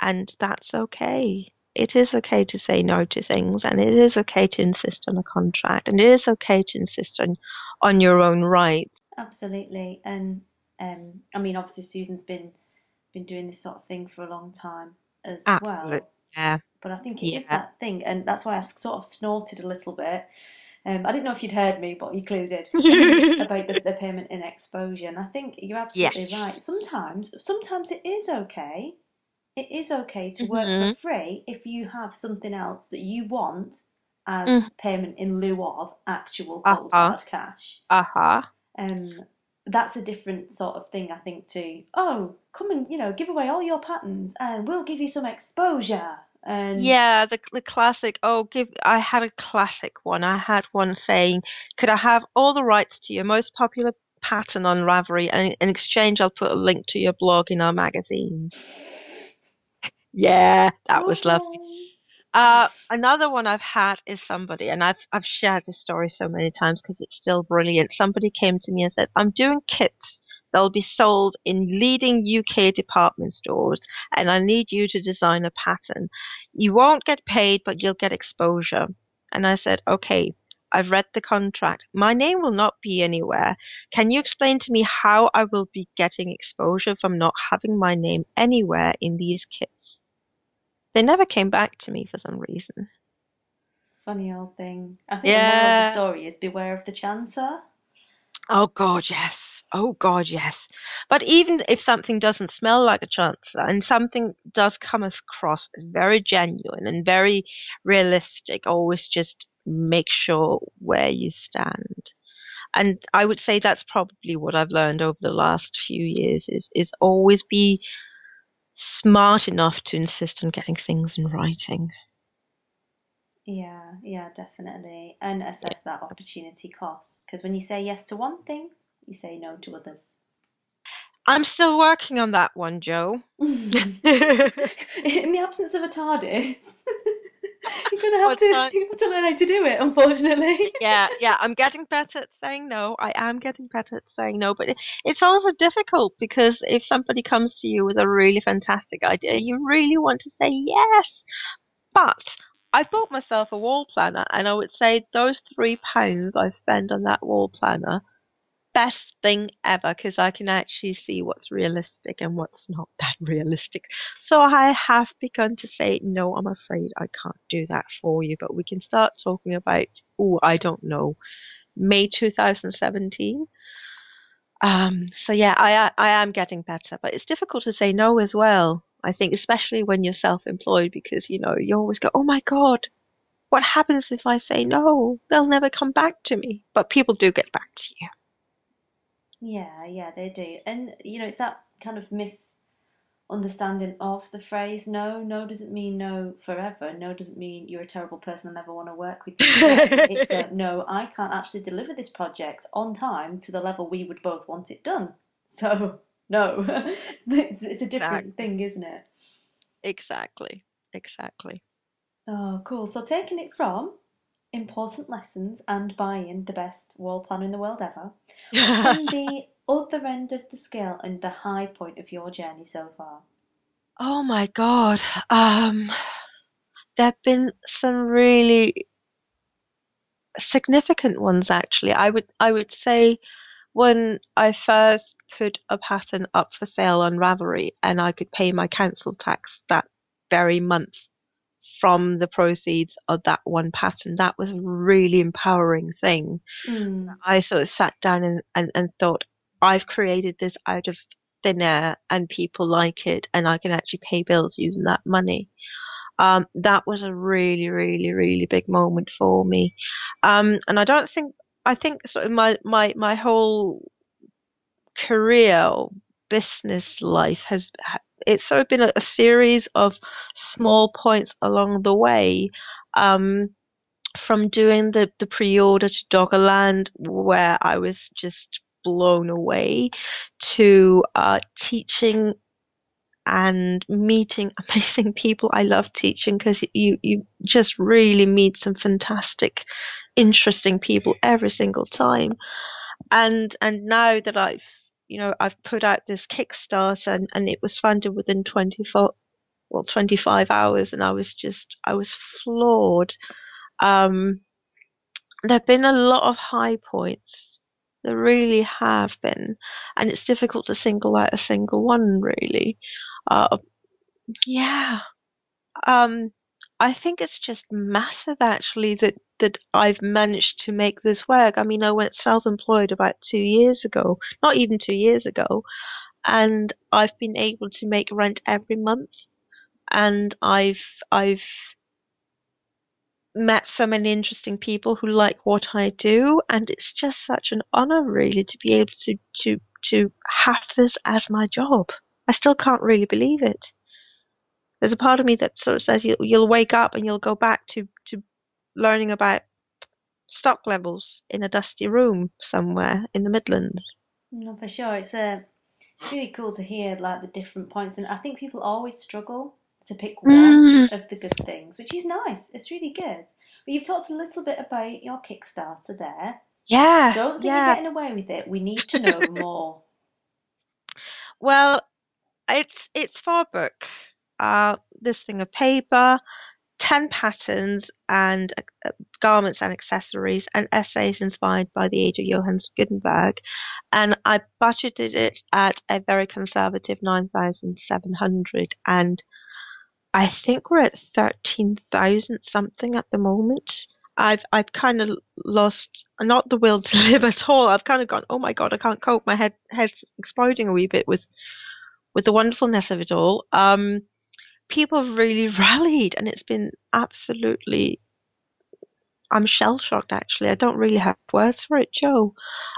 And that's okay. It is okay to say no to things and it is okay to insist on a contract and it is okay to insist on, on your own right. Absolutely. And um, I mean, obviously, Susan's been been doing this sort of thing for a long time as Absolutely. well. Yeah. But I think it is Yeah. that thing, and that's why I sort of snorted a little bit. Um, I didn't know if you'd heard me, but you clearly did [laughs] about the, the payment in exposure. And I think you're absolutely right. Sometimes, sometimes it is okay. It is okay to work Mhm. for free if you have something else that you want as Mm. payment in lieu of actual cold Uh-huh. hard cash. Uh-huh. Um, that's a different sort of thing, I think, to, oh, come and, you know, give away all your patterns and we'll give you some exposure. And Yeah, the the classic. Oh, give. I had a classic one. I had one saying, "Could I have all the rights to your most popular pattern on Ravelry, and in exchange, I'll put a link to your blog in our magazine." [laughs] Yeah, that was oh, lovely. Uh, another one I've had is somebody, and I've I've shared this story so many times because it's still brilliant. Somebody came to me and said, "I'm doing kits. They'll be sold in leading UK department stores, and I need you to design a pattern. You won't get paid, but you'll get exposure." And I said, "Okay." I've read the contract. My name will not be anywhere. Can you explain to me how I will be getting exposure from not having my name anywhere in these kits? They never came back to me for some reason. Funny old thing. I think the moral of the story is beware of the chancer. Oh God, yes. Oh God, yes. But even if something doesn't smell like a chancellor and something does come across as very genuine and very realistic, always just make sure where you stand. And I would say that's probably what I've learned over the last few years is is always be smart enough to insist on getting things in writing. Yeah, yeah, definitely. And assess that opportunity cost. Because when you say yes to one thing, you say no to others. I'm still working on that one, Jo. [laughs] In the absence of a TARDIS, [laughs] [laughs] you're gonna have to time? you have to learn how to do it, unfortunately. [laughs] yeah, yeah, I'm getting better at saying no. I am getting better at saying no, but it, it's also difficult because if somebody comes to you with a really fantastic idea, you really want to say yes. But I bought myself a wall planner, and I would say those three pounds I spend on that wall planner, best thing ever because I can actually see what's realistic and what's not [laughs] that realistic. So I have begun to say, no, I'm afraid I can't do that for you, but we can start talking about, oh, I don't know, May 2017. Um, so yeah, I I am getting better, but it's difficult to say no as well. I think, especially when you're self-employed, because you know you always go, "Oh my God, what happens if I say no? They'll never come back to me." But people do get back to you. Yeah, yeah, they do. And you know, it's that kind of misunderstanding of the phrase no. No doesn't mean no forever. No doesn't mean you're a terrible person and never want to work with you. It's a [laughs] no, I can't actually deliver this project on time to the level we would both want it done. So, no. [laughs] It's, it's a different Exactly. thing, isn't it? Exactly, exactly. Oh, cool. So, taking it from important lessons and buying the best wall planner in the world ever, [laughs] what's been the other end of the scale and the high point of your journey so far? Oh my God. Um, there have been some really significant ones actually. I would I would say when I first put a pattern up for sale on Ravelry and I could pay my council tax that very month from the proceeds of that one pattern, that was a really empowering thing. Mm. I sort of sat down and, and, and thought, I've created this out of thin air and people like it and I can actually pay bills using that money. Um, that was a really, really, really big moment for me. Um, and I don't think, I think sort of my, my, my whole career or business life has, it's sort of been a, a series of small points along the way. Um, from doing the, the pre-order to Doggerland where I was just blown away to uh, teaching and meeting [laughs] amazing people. I love teaching because you, you just really meet some fantastic, interesting people every single time. And, and now that I've, you know, I've put out this Kickstarter and, and it was funded within 24, well, 25 hours and I was just, I was floored. Um, there have been a lot of high points. There really have been. And it's difficult to single out a single one, really. Uh, yeah. um, I think it's just massive actually that that I've managed to make this work. I mean, I went self-employed about two years ago, not even two years ago, and I've been able to make rent every month, and I've I've met so many interesting people who like what I do, and it's just such an honor really to be able to to to have this as my job. I still can't really believe it. There's a part of me that sort of says you'll, you'll wake up and you'll go back to to learning about stock levels in a dusty room somewhere in the Midlands. No, for sure. It's uh, it's really cool to hear like the different points, and I think people always struggle to pick one Mm. of the good things, which is nice. It's really good. But you've talked a little bit about your Kickstarter there. Yeah, Don't think yeah. you're getting away with it. We need to know [laughs] more. Well, it's it's for a book. Uh, this thing of paper, ten patterns and uh, garments and accessories, and essays inspired by the age of Johannes Gutenberg. And I budgeted it at a very conservative nine thousand seven hundred, and I think we're at thirteen thousand something at the moment. I've I've kind of lost not the will to [laughs] live at all. I've kind of gone, oh my god, I can't cope. My head head's exploding a wee bit with with the wonderfulness of it all. Um, people have really [laughs] rallied, and it's been absolutely. I'm shell shocked actually. I don't really have words for it, Jo.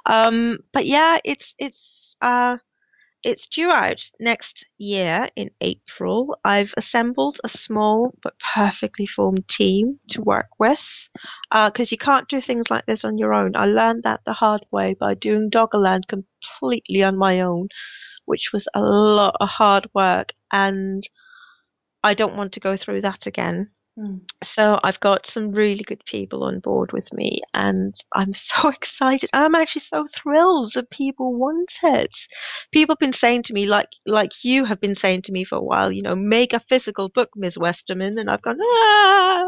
Um, but yeah, it's it's uh, it's due out next year in April. I've assembled a small but perfectly formed team to work with because you can't do things like this on your own. I learned that the hard way by doing Doggerland completely on my own, which was a lot of hard work, and I don't want to go through that again. Hmm. So I've got some really good people on board with me, and I'm [laughs] so excited. I'm actually so thrilled that people want it. People have been saying to me, like like you have been saying to me for a while, you know, make a physical book, Ms. Westermann, and I've gone ah.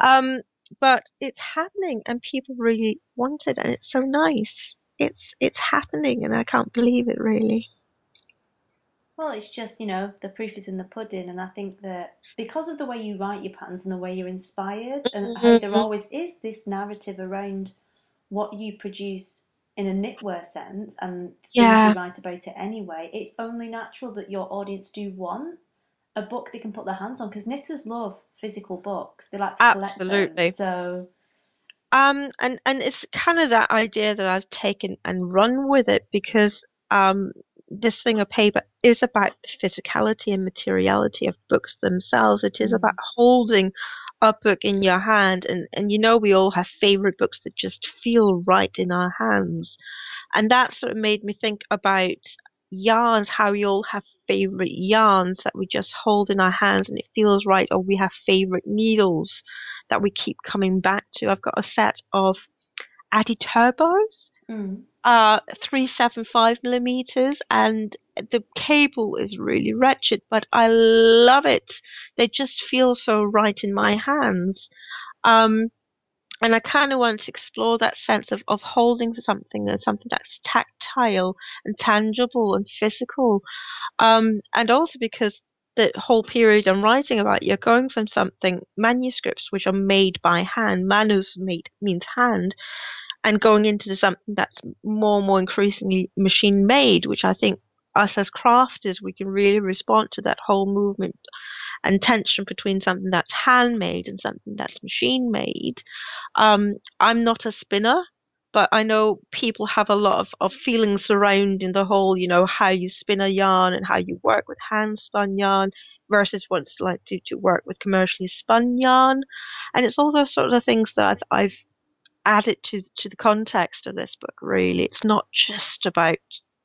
Um, but it's happening, and people really want it, and it's so nice. It's it's happening, and I can't believe it really. Well, it's just, you know, the proof is in the pudding, and I think that because of the way you write your patterns and the way you're inspired, and how there always is this narrative around what you produce in a knitwear sense and things Yeah. you write about it anyway, it's only natural that your audience do want a book they can put their hands on because knitters love physical books. They like to collect them. Absolutely. So, Um, and and it's kind of that idea that I've taken and run with it because um, this thing of paper is about the physicality and materiality of books themselves. It is Mm. about holding a book in your hand, and and you know we all have favorite books that just feel right in our hands, and that sort of made me think about yarns, how we all have favorite yarns that we just hold in our hands and it feels right, or we have favorite needles that we keep coming back to. I've got a set of Addi Turbos, mm, uh, 375 millimeters, and the cable is really wretched, but I love it. They just feel so right in my hands. Um, and I kind of want to explore that sense of, of holding something and something that's tactile and tangible and physical. Um, and also because the whole period I'm writing about, you're going from something, manuscripts which are made by hand, manus made means hand, and going into something that's more and more increasingly machine made, which I think us as crafters, we can really respond to that whole movement and tension between something that's handmade and something that's machine made. Um, I'm not a spinner, but I know people have a lot of, of feelings surrounding the whole, you know, how you spin a yarn and how you work with hand spun yarn versus what it's like to, to work with commercially spun yarn. And it's all those sort of things that I've, I've added to, to the context of this book, really. It's not just about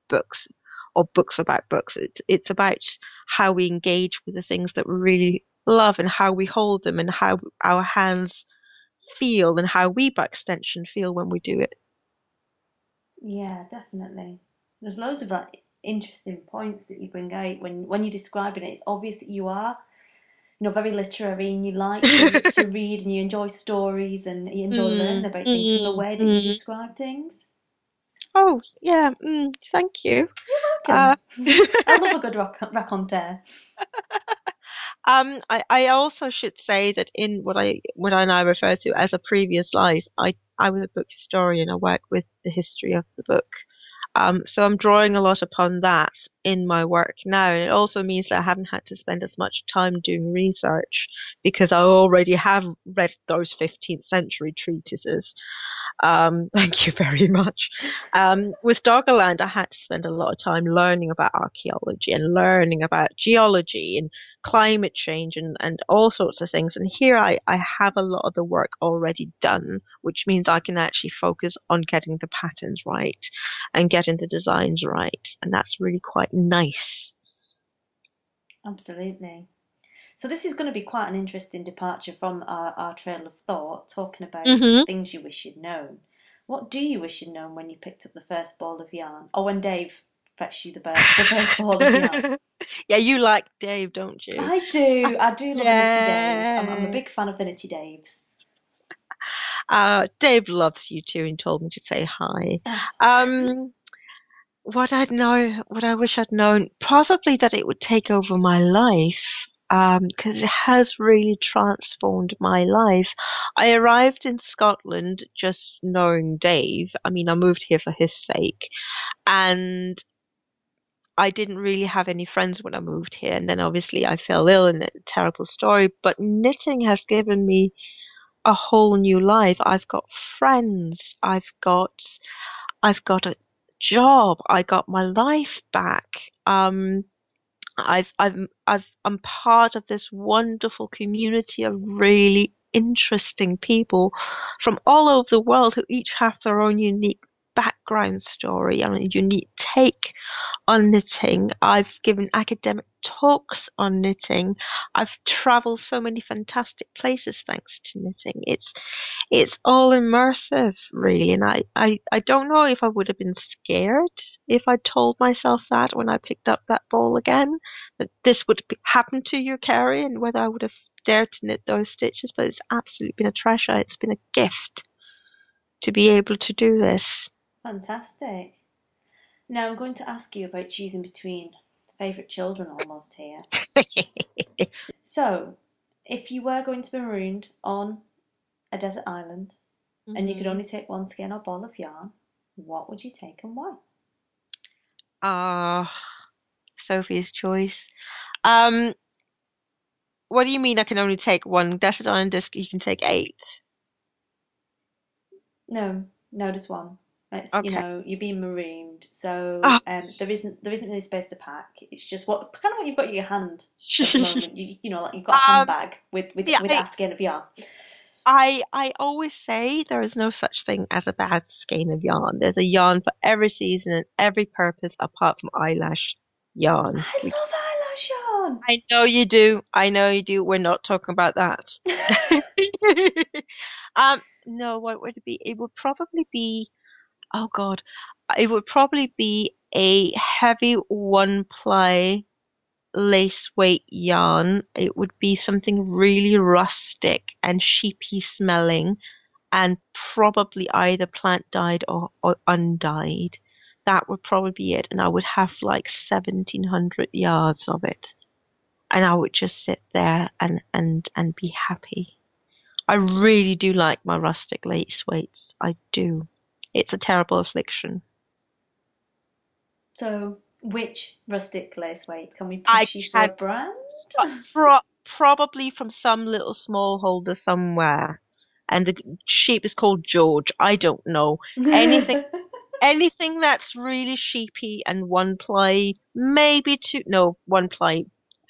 books or books about books. It's, it's about how we engage with the things that we really love and how we hold them and how our hands feel and how we by extension feel when we do it. yeah, definitely. There's loads of like interesting points that you bring out when when you're describing it. It's obvious that you are, you know, very literary and you like to, to [laughs] read and you enjoy stories and you enjoy Mm, learning about things from the mm, way that you mm. describe things. Oh, yeah, mm, thank you. Welcome. Uh, [laughs] I love a [laughs] good raconteur. Um, I, I also should say that in what I what I now refer to as a previous life, I I was a book historian. I worked with the history of the book. Um, so I'm drawing a lot upon that in my work now. And it also means that I haven't had to spend as much time doing research because I already have read those 15th century treatises. Um, [laughs] thank you very much. Um, with Doggerland, I had to spend a lot of time learning about archaeology and learning about geology and climate change and, and all sorts of things. And here I, I have a lot of the work already done, which means I can actually focus on getting the patterns right and getting the designs right. And that's really quite nice. Absolutely. So this is going to be quite an interesting departure from our, our trail of thought, talking about mm-hmm. things you wish you'd known. What do you wish you'd known when you picked up the first ball of yarn, or when Dave fetched you the, bir- the first ball of yarn? [laughs] yeah, you like Dave, don't you? I do, I do love a Knitty Dave. I'm, I'm a big fan of the Knitty Daves. Uh, Dave loves you too and told me to say hi. [laughs] Um, what I'd know, what I wish I'd known, possibly that it would take over my life. Um, because it has really transformed my life. I arrived in Scotland just knowing Dave. I mean, I moved here for his sake, and I didn't really have any friends when I moved here. And then obviously I fell ill and a terrible story. But knitting has given me a whole new life. I've got friends. I've got, I've got a job. I got my life back. Um, I've, I've, I've, I'm part of this wonderful community of really interesting people from all over the world who each have their own unique background story and a unique take on knitting. I've given academic talks on knitting. I've traveled so many fantastic places thanks to knitting. It's it's all immersive really and I, I, I don't know if I would have been scared if I told myself that when I picked up that ball again that this would happen to you, Karie, and whether I would have dared to knit those stitches, but it's absolutely been a treasure. It's been a gift to be able to do this. Fantastic. Now I'm going to ask you about choosing between favourite children almost here. [laughs] So, if you were going to be marooned on a desert island and you could Mhm. only take one skein or ball of yarn, what would you take and why? Ah, Sophie's choice. Um, what do you mean I can only take one desert island disc? You can take eight. No, no, just one. It's Okay. you know you're being marooned, so Ah. um, there isn't there isn't any space to pack. It's just what kind of what you've got in your hand at the moment. [laughs] You you know like you've got a Um, handbag with with yeah, with I- a skein of yarn. I I always say there is no such thing as a bad skein of yarn. There's a yarn for every season and every purpose apart from eyelash yarn. I love eyelash yarn. I know you do. I know you do. We're not talking about that. [laughs] [laughs] um, no, what would it be? It would probably be, oh God, it would probably be a heavy one ply lace weight yarn. It would be something really rustic and sheepy smelling and probably either plant dyed or, or undyed. That would probably be it. And I would have like 1700 yards of it. And I would just sit there and, and, and be happy. I really do like my rustic lace weights. I do. It's a terrible affliction. So which rustic lace weight can we I push you for a brand? Pro- probably from some little small holder somewhere. And the sheep is called George. I don't know. Anything- [laughs] Anything that's really sheepy and one ply, maybe two, no, one ply,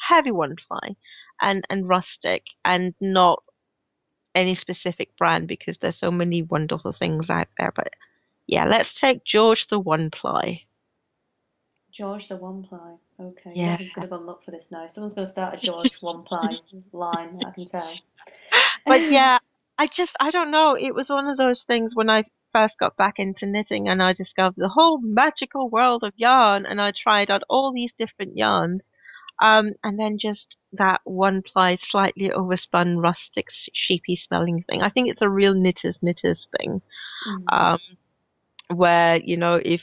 heavy one ply, and, and rustic, and not any specific brand because there's so many wonderful things out there. But yeah, let's take George the one ply. George the one ply. Okay, Yeah. Gavin's gonna go and look for this now. Someone's gonna start a George [laughs] one ply line. I can tell. But yeah, I just, I don't know. It was one of those things when I first got back into knitting and I discovered the whole magical world of yarn and I tried out all these different yarns. Um, and then just that one ply, slightly overspun, rustic, sheepy smelling thing. I think it's a real knitters knitters thing. Mm. Um, where, you know, if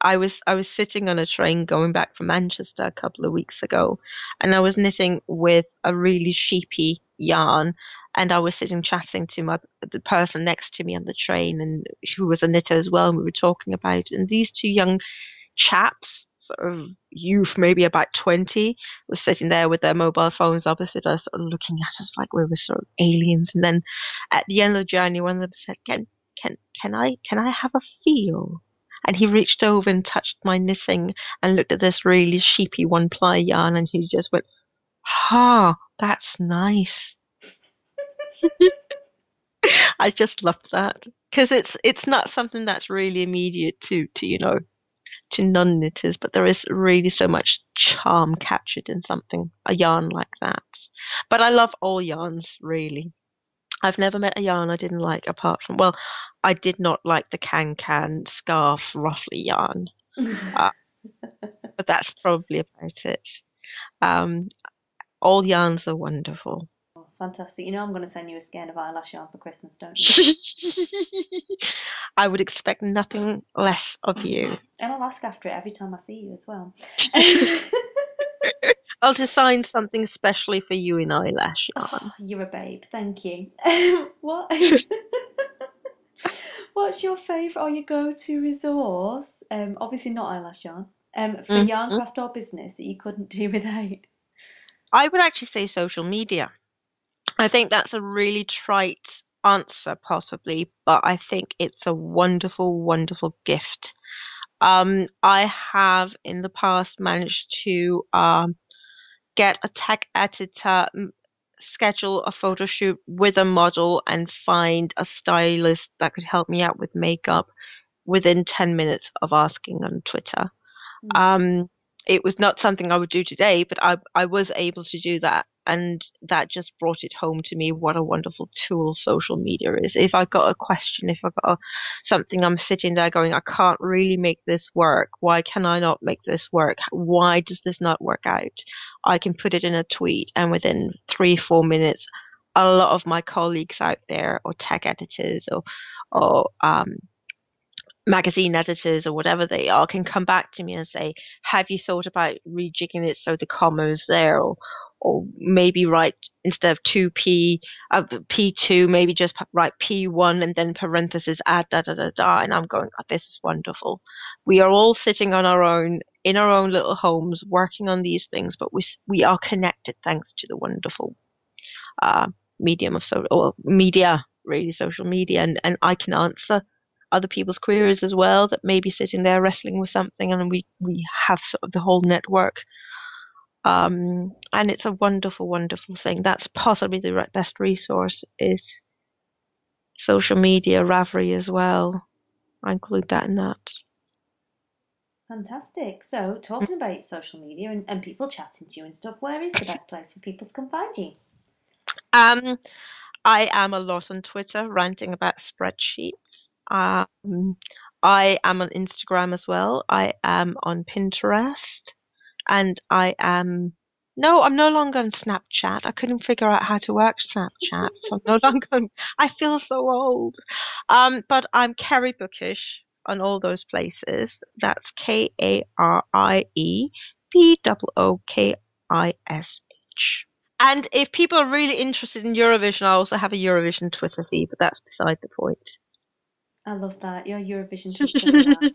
I was I was sitting on a train going back from Manchester a couple of weeks ago, and I was knitting with a really sheepy yarn, and I was sitting chatting to my the person next to me on the train, and who was a knitter as well, and we were talking about, it, and these two young chaps, sort of youth, maybe about twenty, were sitting there with their mobile phones opposite us, sort of looking at us like we were sort of aliens, and then at the end of the journey, one of them said, "Can can can I can I have a feel?" And he reached over and touched my knitting and looked at this really sheepy one ply yarn and he just went, Ha, that's nice. [laughs] I just love that because it's it's not something that's really immediate to to you know to non knitters, but there is really so much charm captured in something a yarn like that. But I love all yarns really. I've never met a yarn I didn't like apart from well, I did not like the can can scarf ruffly yarn, [laughs] uh, but that's probably about it. Um, all yarns are wonderful. Oh, fantastic. You know I'm going to send you a skein of eyelash yarn for Christmas, don't you? [laughs] I would expect nothing less of you. And I'll ask after it every time I see you as well. [laughs] I'll design something specially for you in eyelash yarn. Oh, you're a babe. Thank you. [laughs] what? [laughs] What's your favourite or your go-to resource? Um, obviously not eyelash yarn. Um, for Mhm. yarn craft or business that you couldn't do [laughs] without. I would actually say social media. I think that's a really trite answer, possibly, but I think it's a wonderful, wonderful gift. Um, I have in the past managed to um, get a tech editor, schedule a photo shoot with a model, and find a stylist that could help me out with makeup within 10 minutes of asking on Twitter. Mm. Um, it was not something I would do today, but I, I was able to do that. And that just brought it home to me what a wonderful tool social media is. If I got a question, if I got a, something, I'm sitting there going, I can't really make this work. Why can I not make this work? Why does this not work out? I can put it in a tweet, and within three, four minutes, a lot of my colleagues out there, or tech editors, or or um, magazine editors or whatever they are can come back to me and say, have you thought about rejigging it so the comma is there or, or maybe write instead of 2p, uh, p2, maybe just p- write p1 and then parentheses add da da da da. And I'm going, oh, this is wonderful. We are all sitting on our own, in our own little homes, working on these things, but we, we are connected thanks to the wonderful, uh, medium of so, or media, really social media. And, and I can answer other people's queries as well that may be sitting there wrestling with something and we, we have sort of the whole network. Um, and it's a wonderful, wonderful thing. That's possibly the best resource is social media, Ravelry as well. I include that in that. Fantastic. So, talking about social media and, and people chatting to you and stuff, where is the best place for people to come find you? Um, I am a lot on Twitter ranting about spreadsheets. Um, I am on Instagram as well. I am on Pinterest, and I am. No, I'm no longer on Snapchat. I couldn't figure out how to work Snapchat, so I'm no [laughs] longer. On, I feel so old. Um, but I'm Karie Bookish on all those places. That's K A R I E B O O K I S H. And if people are really interested in Eurovision, I also have a Eurovision Twitter feed, but that's beside the point. I love that. Your Eurovision [laughs] Twitter.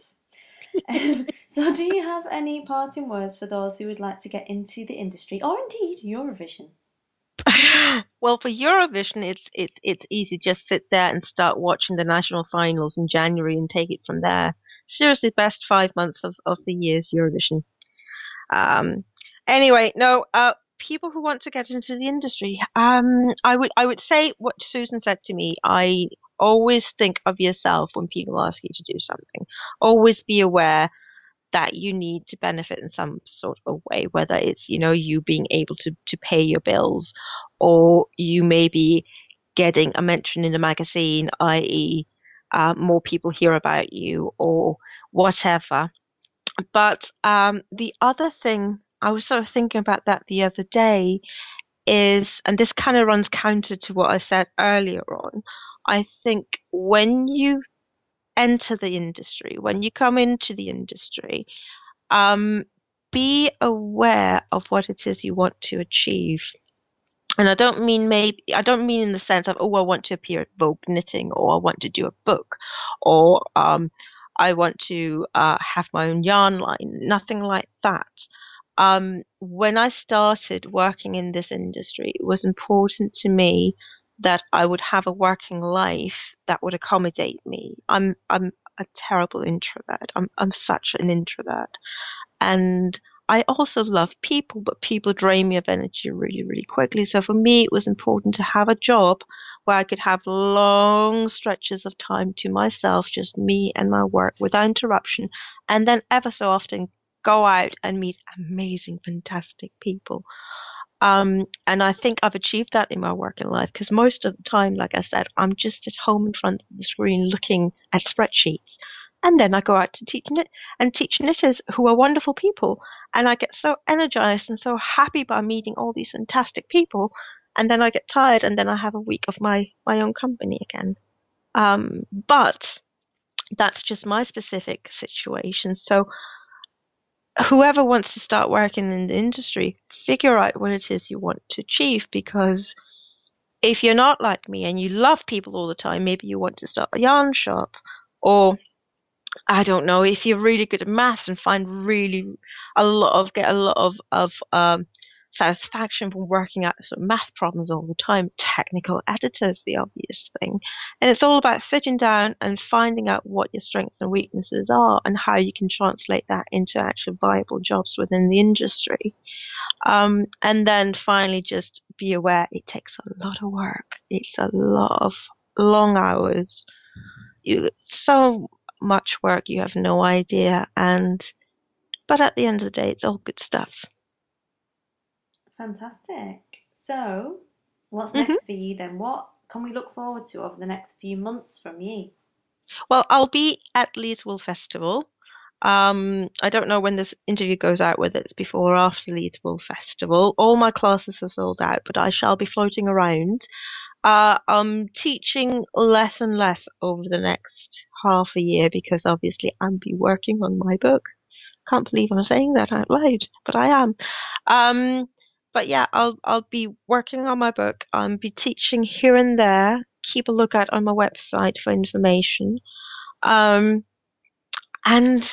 Um, so, do you have any parting words for those who would like to get into the industry, or indeed Eurovision? [laughs] well, for Eurovision, it's it's it's easy. Just sit there and start watching the national finals in January and take it from there. Seriously, best five months of, of the year's Eurovision. Um, anyway, no, uh, people who want to get into the industry, um, I would I would say what Susan said to me. I always think of yourself when people ask you to do something. Always be aware that you need to benefit in some sort of way, whether it's, you know, you being able to, to pay your bills or you may be getting a mention in a magazine, i.e., uh, more people hear about you or whatever. But um, the other thing, I was sort of thinking about that the other day, is, and this kind of runs counter to what I said earlier on, I think when you enter the industry, when you come into the industry, um, be aware of what it is you want to achieve. And I don't mean maybe I don't mean in the sense of oh I want to appear at Vogue Knitting or I want to do a book or um, I want to uh, have my own yarn line. Nothing like that. Um, when I started working in this industry, it was important to me that I would have a working life that would accommodate me. I'm I'm a terrible introvert. I'm I'm such an introvert, and I also love people, but people drain me of energy really, really quickly. So for me, it was important to have a job where I could have long stretches of time to myself, just me and my work without interruption, and then ever so often go out and meet amazing, fantastic people. Um, and I think I've achieved that in my work in life because most of the time, like I said, I'm just at home in front of the screen looking at spreadsheets. And then I go out to teach knit and teach knitters who are wonderful people. And I get so energized and so happy by meeting all these fantastic people. And then I get tired and then I have a week of my, my own company again. Um, but that's just my specific situation. So whoever wants to start working in the industry, figure out what it is you want to achieve because if you're not like me and you love people all the time, maybe you want to start a yarn shop or I don't know if you're really good at maths and find really a lot of get a lot of of um, satisfaction from working out sort of math problems all the time. Technical editors, the obvious thing, and it's all about sitting down and finding out what your strengths and weaknesses are and how you can translate that into actual viable jobs within the industry. Um, and then finally, just be aware it takes a lot of work. It's a lot of long hours. You so much work you have no idea and but at the end of the day it's all good stuff Fantastic. So, what's Mhm. next for you then? What can we look forward to over the next few months from you? well i'll be at leeds wool festival um, I don't know when this interview goes out, whether it's before or after Leeds Wool Festival. All my classes are sold out, but I shall be floating around. Uh, I'm teaching less and less over the next half a year because obviously I'm be working on my book. Can't believe I'm saying that out loud, but I am. Um, but yeah, I'll I'll be working on my book. I'll be teaching here and there. Keep a lookout on my website for information. Um, and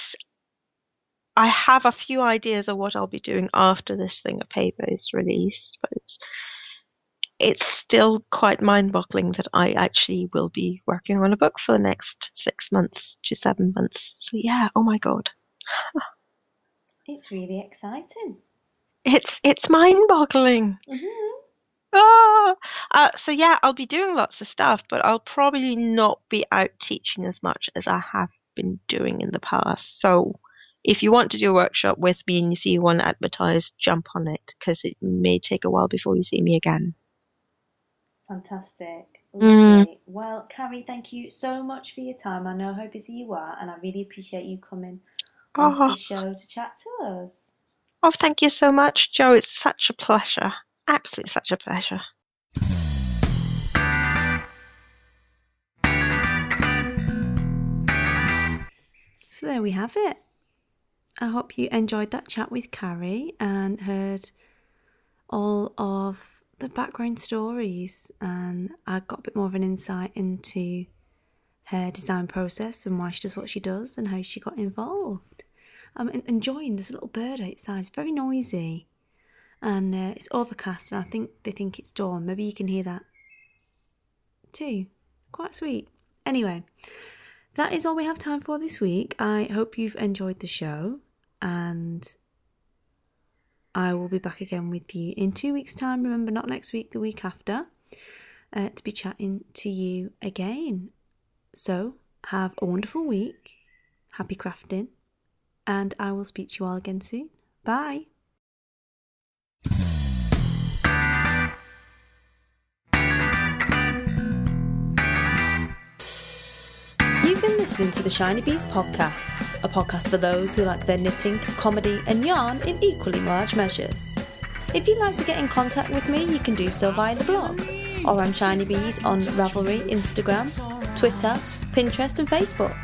I have a few ideas of what I'll be doing after this thing of paper is released, but it's it's still quite mind-boggling that I actually will be working on a book for the next six months to seven months. So yeah, oh my god, [laughs] It's really exciting. It's it's mind-boggling. hmm Ah! Uh, so yeah, I'll be doing lots of stuff, but I'll probably not be out teaching as much as I have been doing in the past. So if you want to do a workshop with me and you see one advertised, jump on it because it may take a while before you see me again. Fantastic. Mm. Well, Karie, thank you so much for your time. I know how busy you are, and I really appreciate you coming onto Oh, the show to chat to us. Oh, thank you so much, Jo. It's such a pleasure. Absolutely such a pleasure. So there we have it. I hope you enjoyed that chat with Karie and heard all of the background stories, and I got a bit more of an insight into her design process and why she does what she does and how she got involved. I'm en- enjoying this little bird outside. It's very noisy, and uh, it's overcast, and I think they think it's dawn. Maybe you can hear that too. Quite sweet. Anyway, that is all we have time for this week. I hope you've enjoyed the show, and I will be back again with you in two weeks' time. Remember, not next week, the week after, uh, to be chatting to you again. So, have a wonderful week. Happy crafting, and I will speak to you all again soon. Bye. You've been listening to the Shiny Bees podcast, a podcast for those who like their knitting, comedy, and yarn in equally large measures. If you'd like to get in contact with me, you can do so via the blog or I'm Shiny Bees on Ravelry, Instagram, Twitter, Pinterest, and Facebook.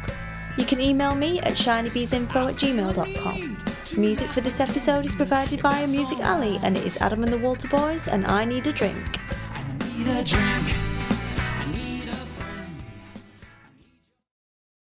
You can email me at shinybeesinfo at gmail.com. Music for this episode is provided by Music Alley, and it is Adam and the Walter Boys, and I Need a Drink. need a drink.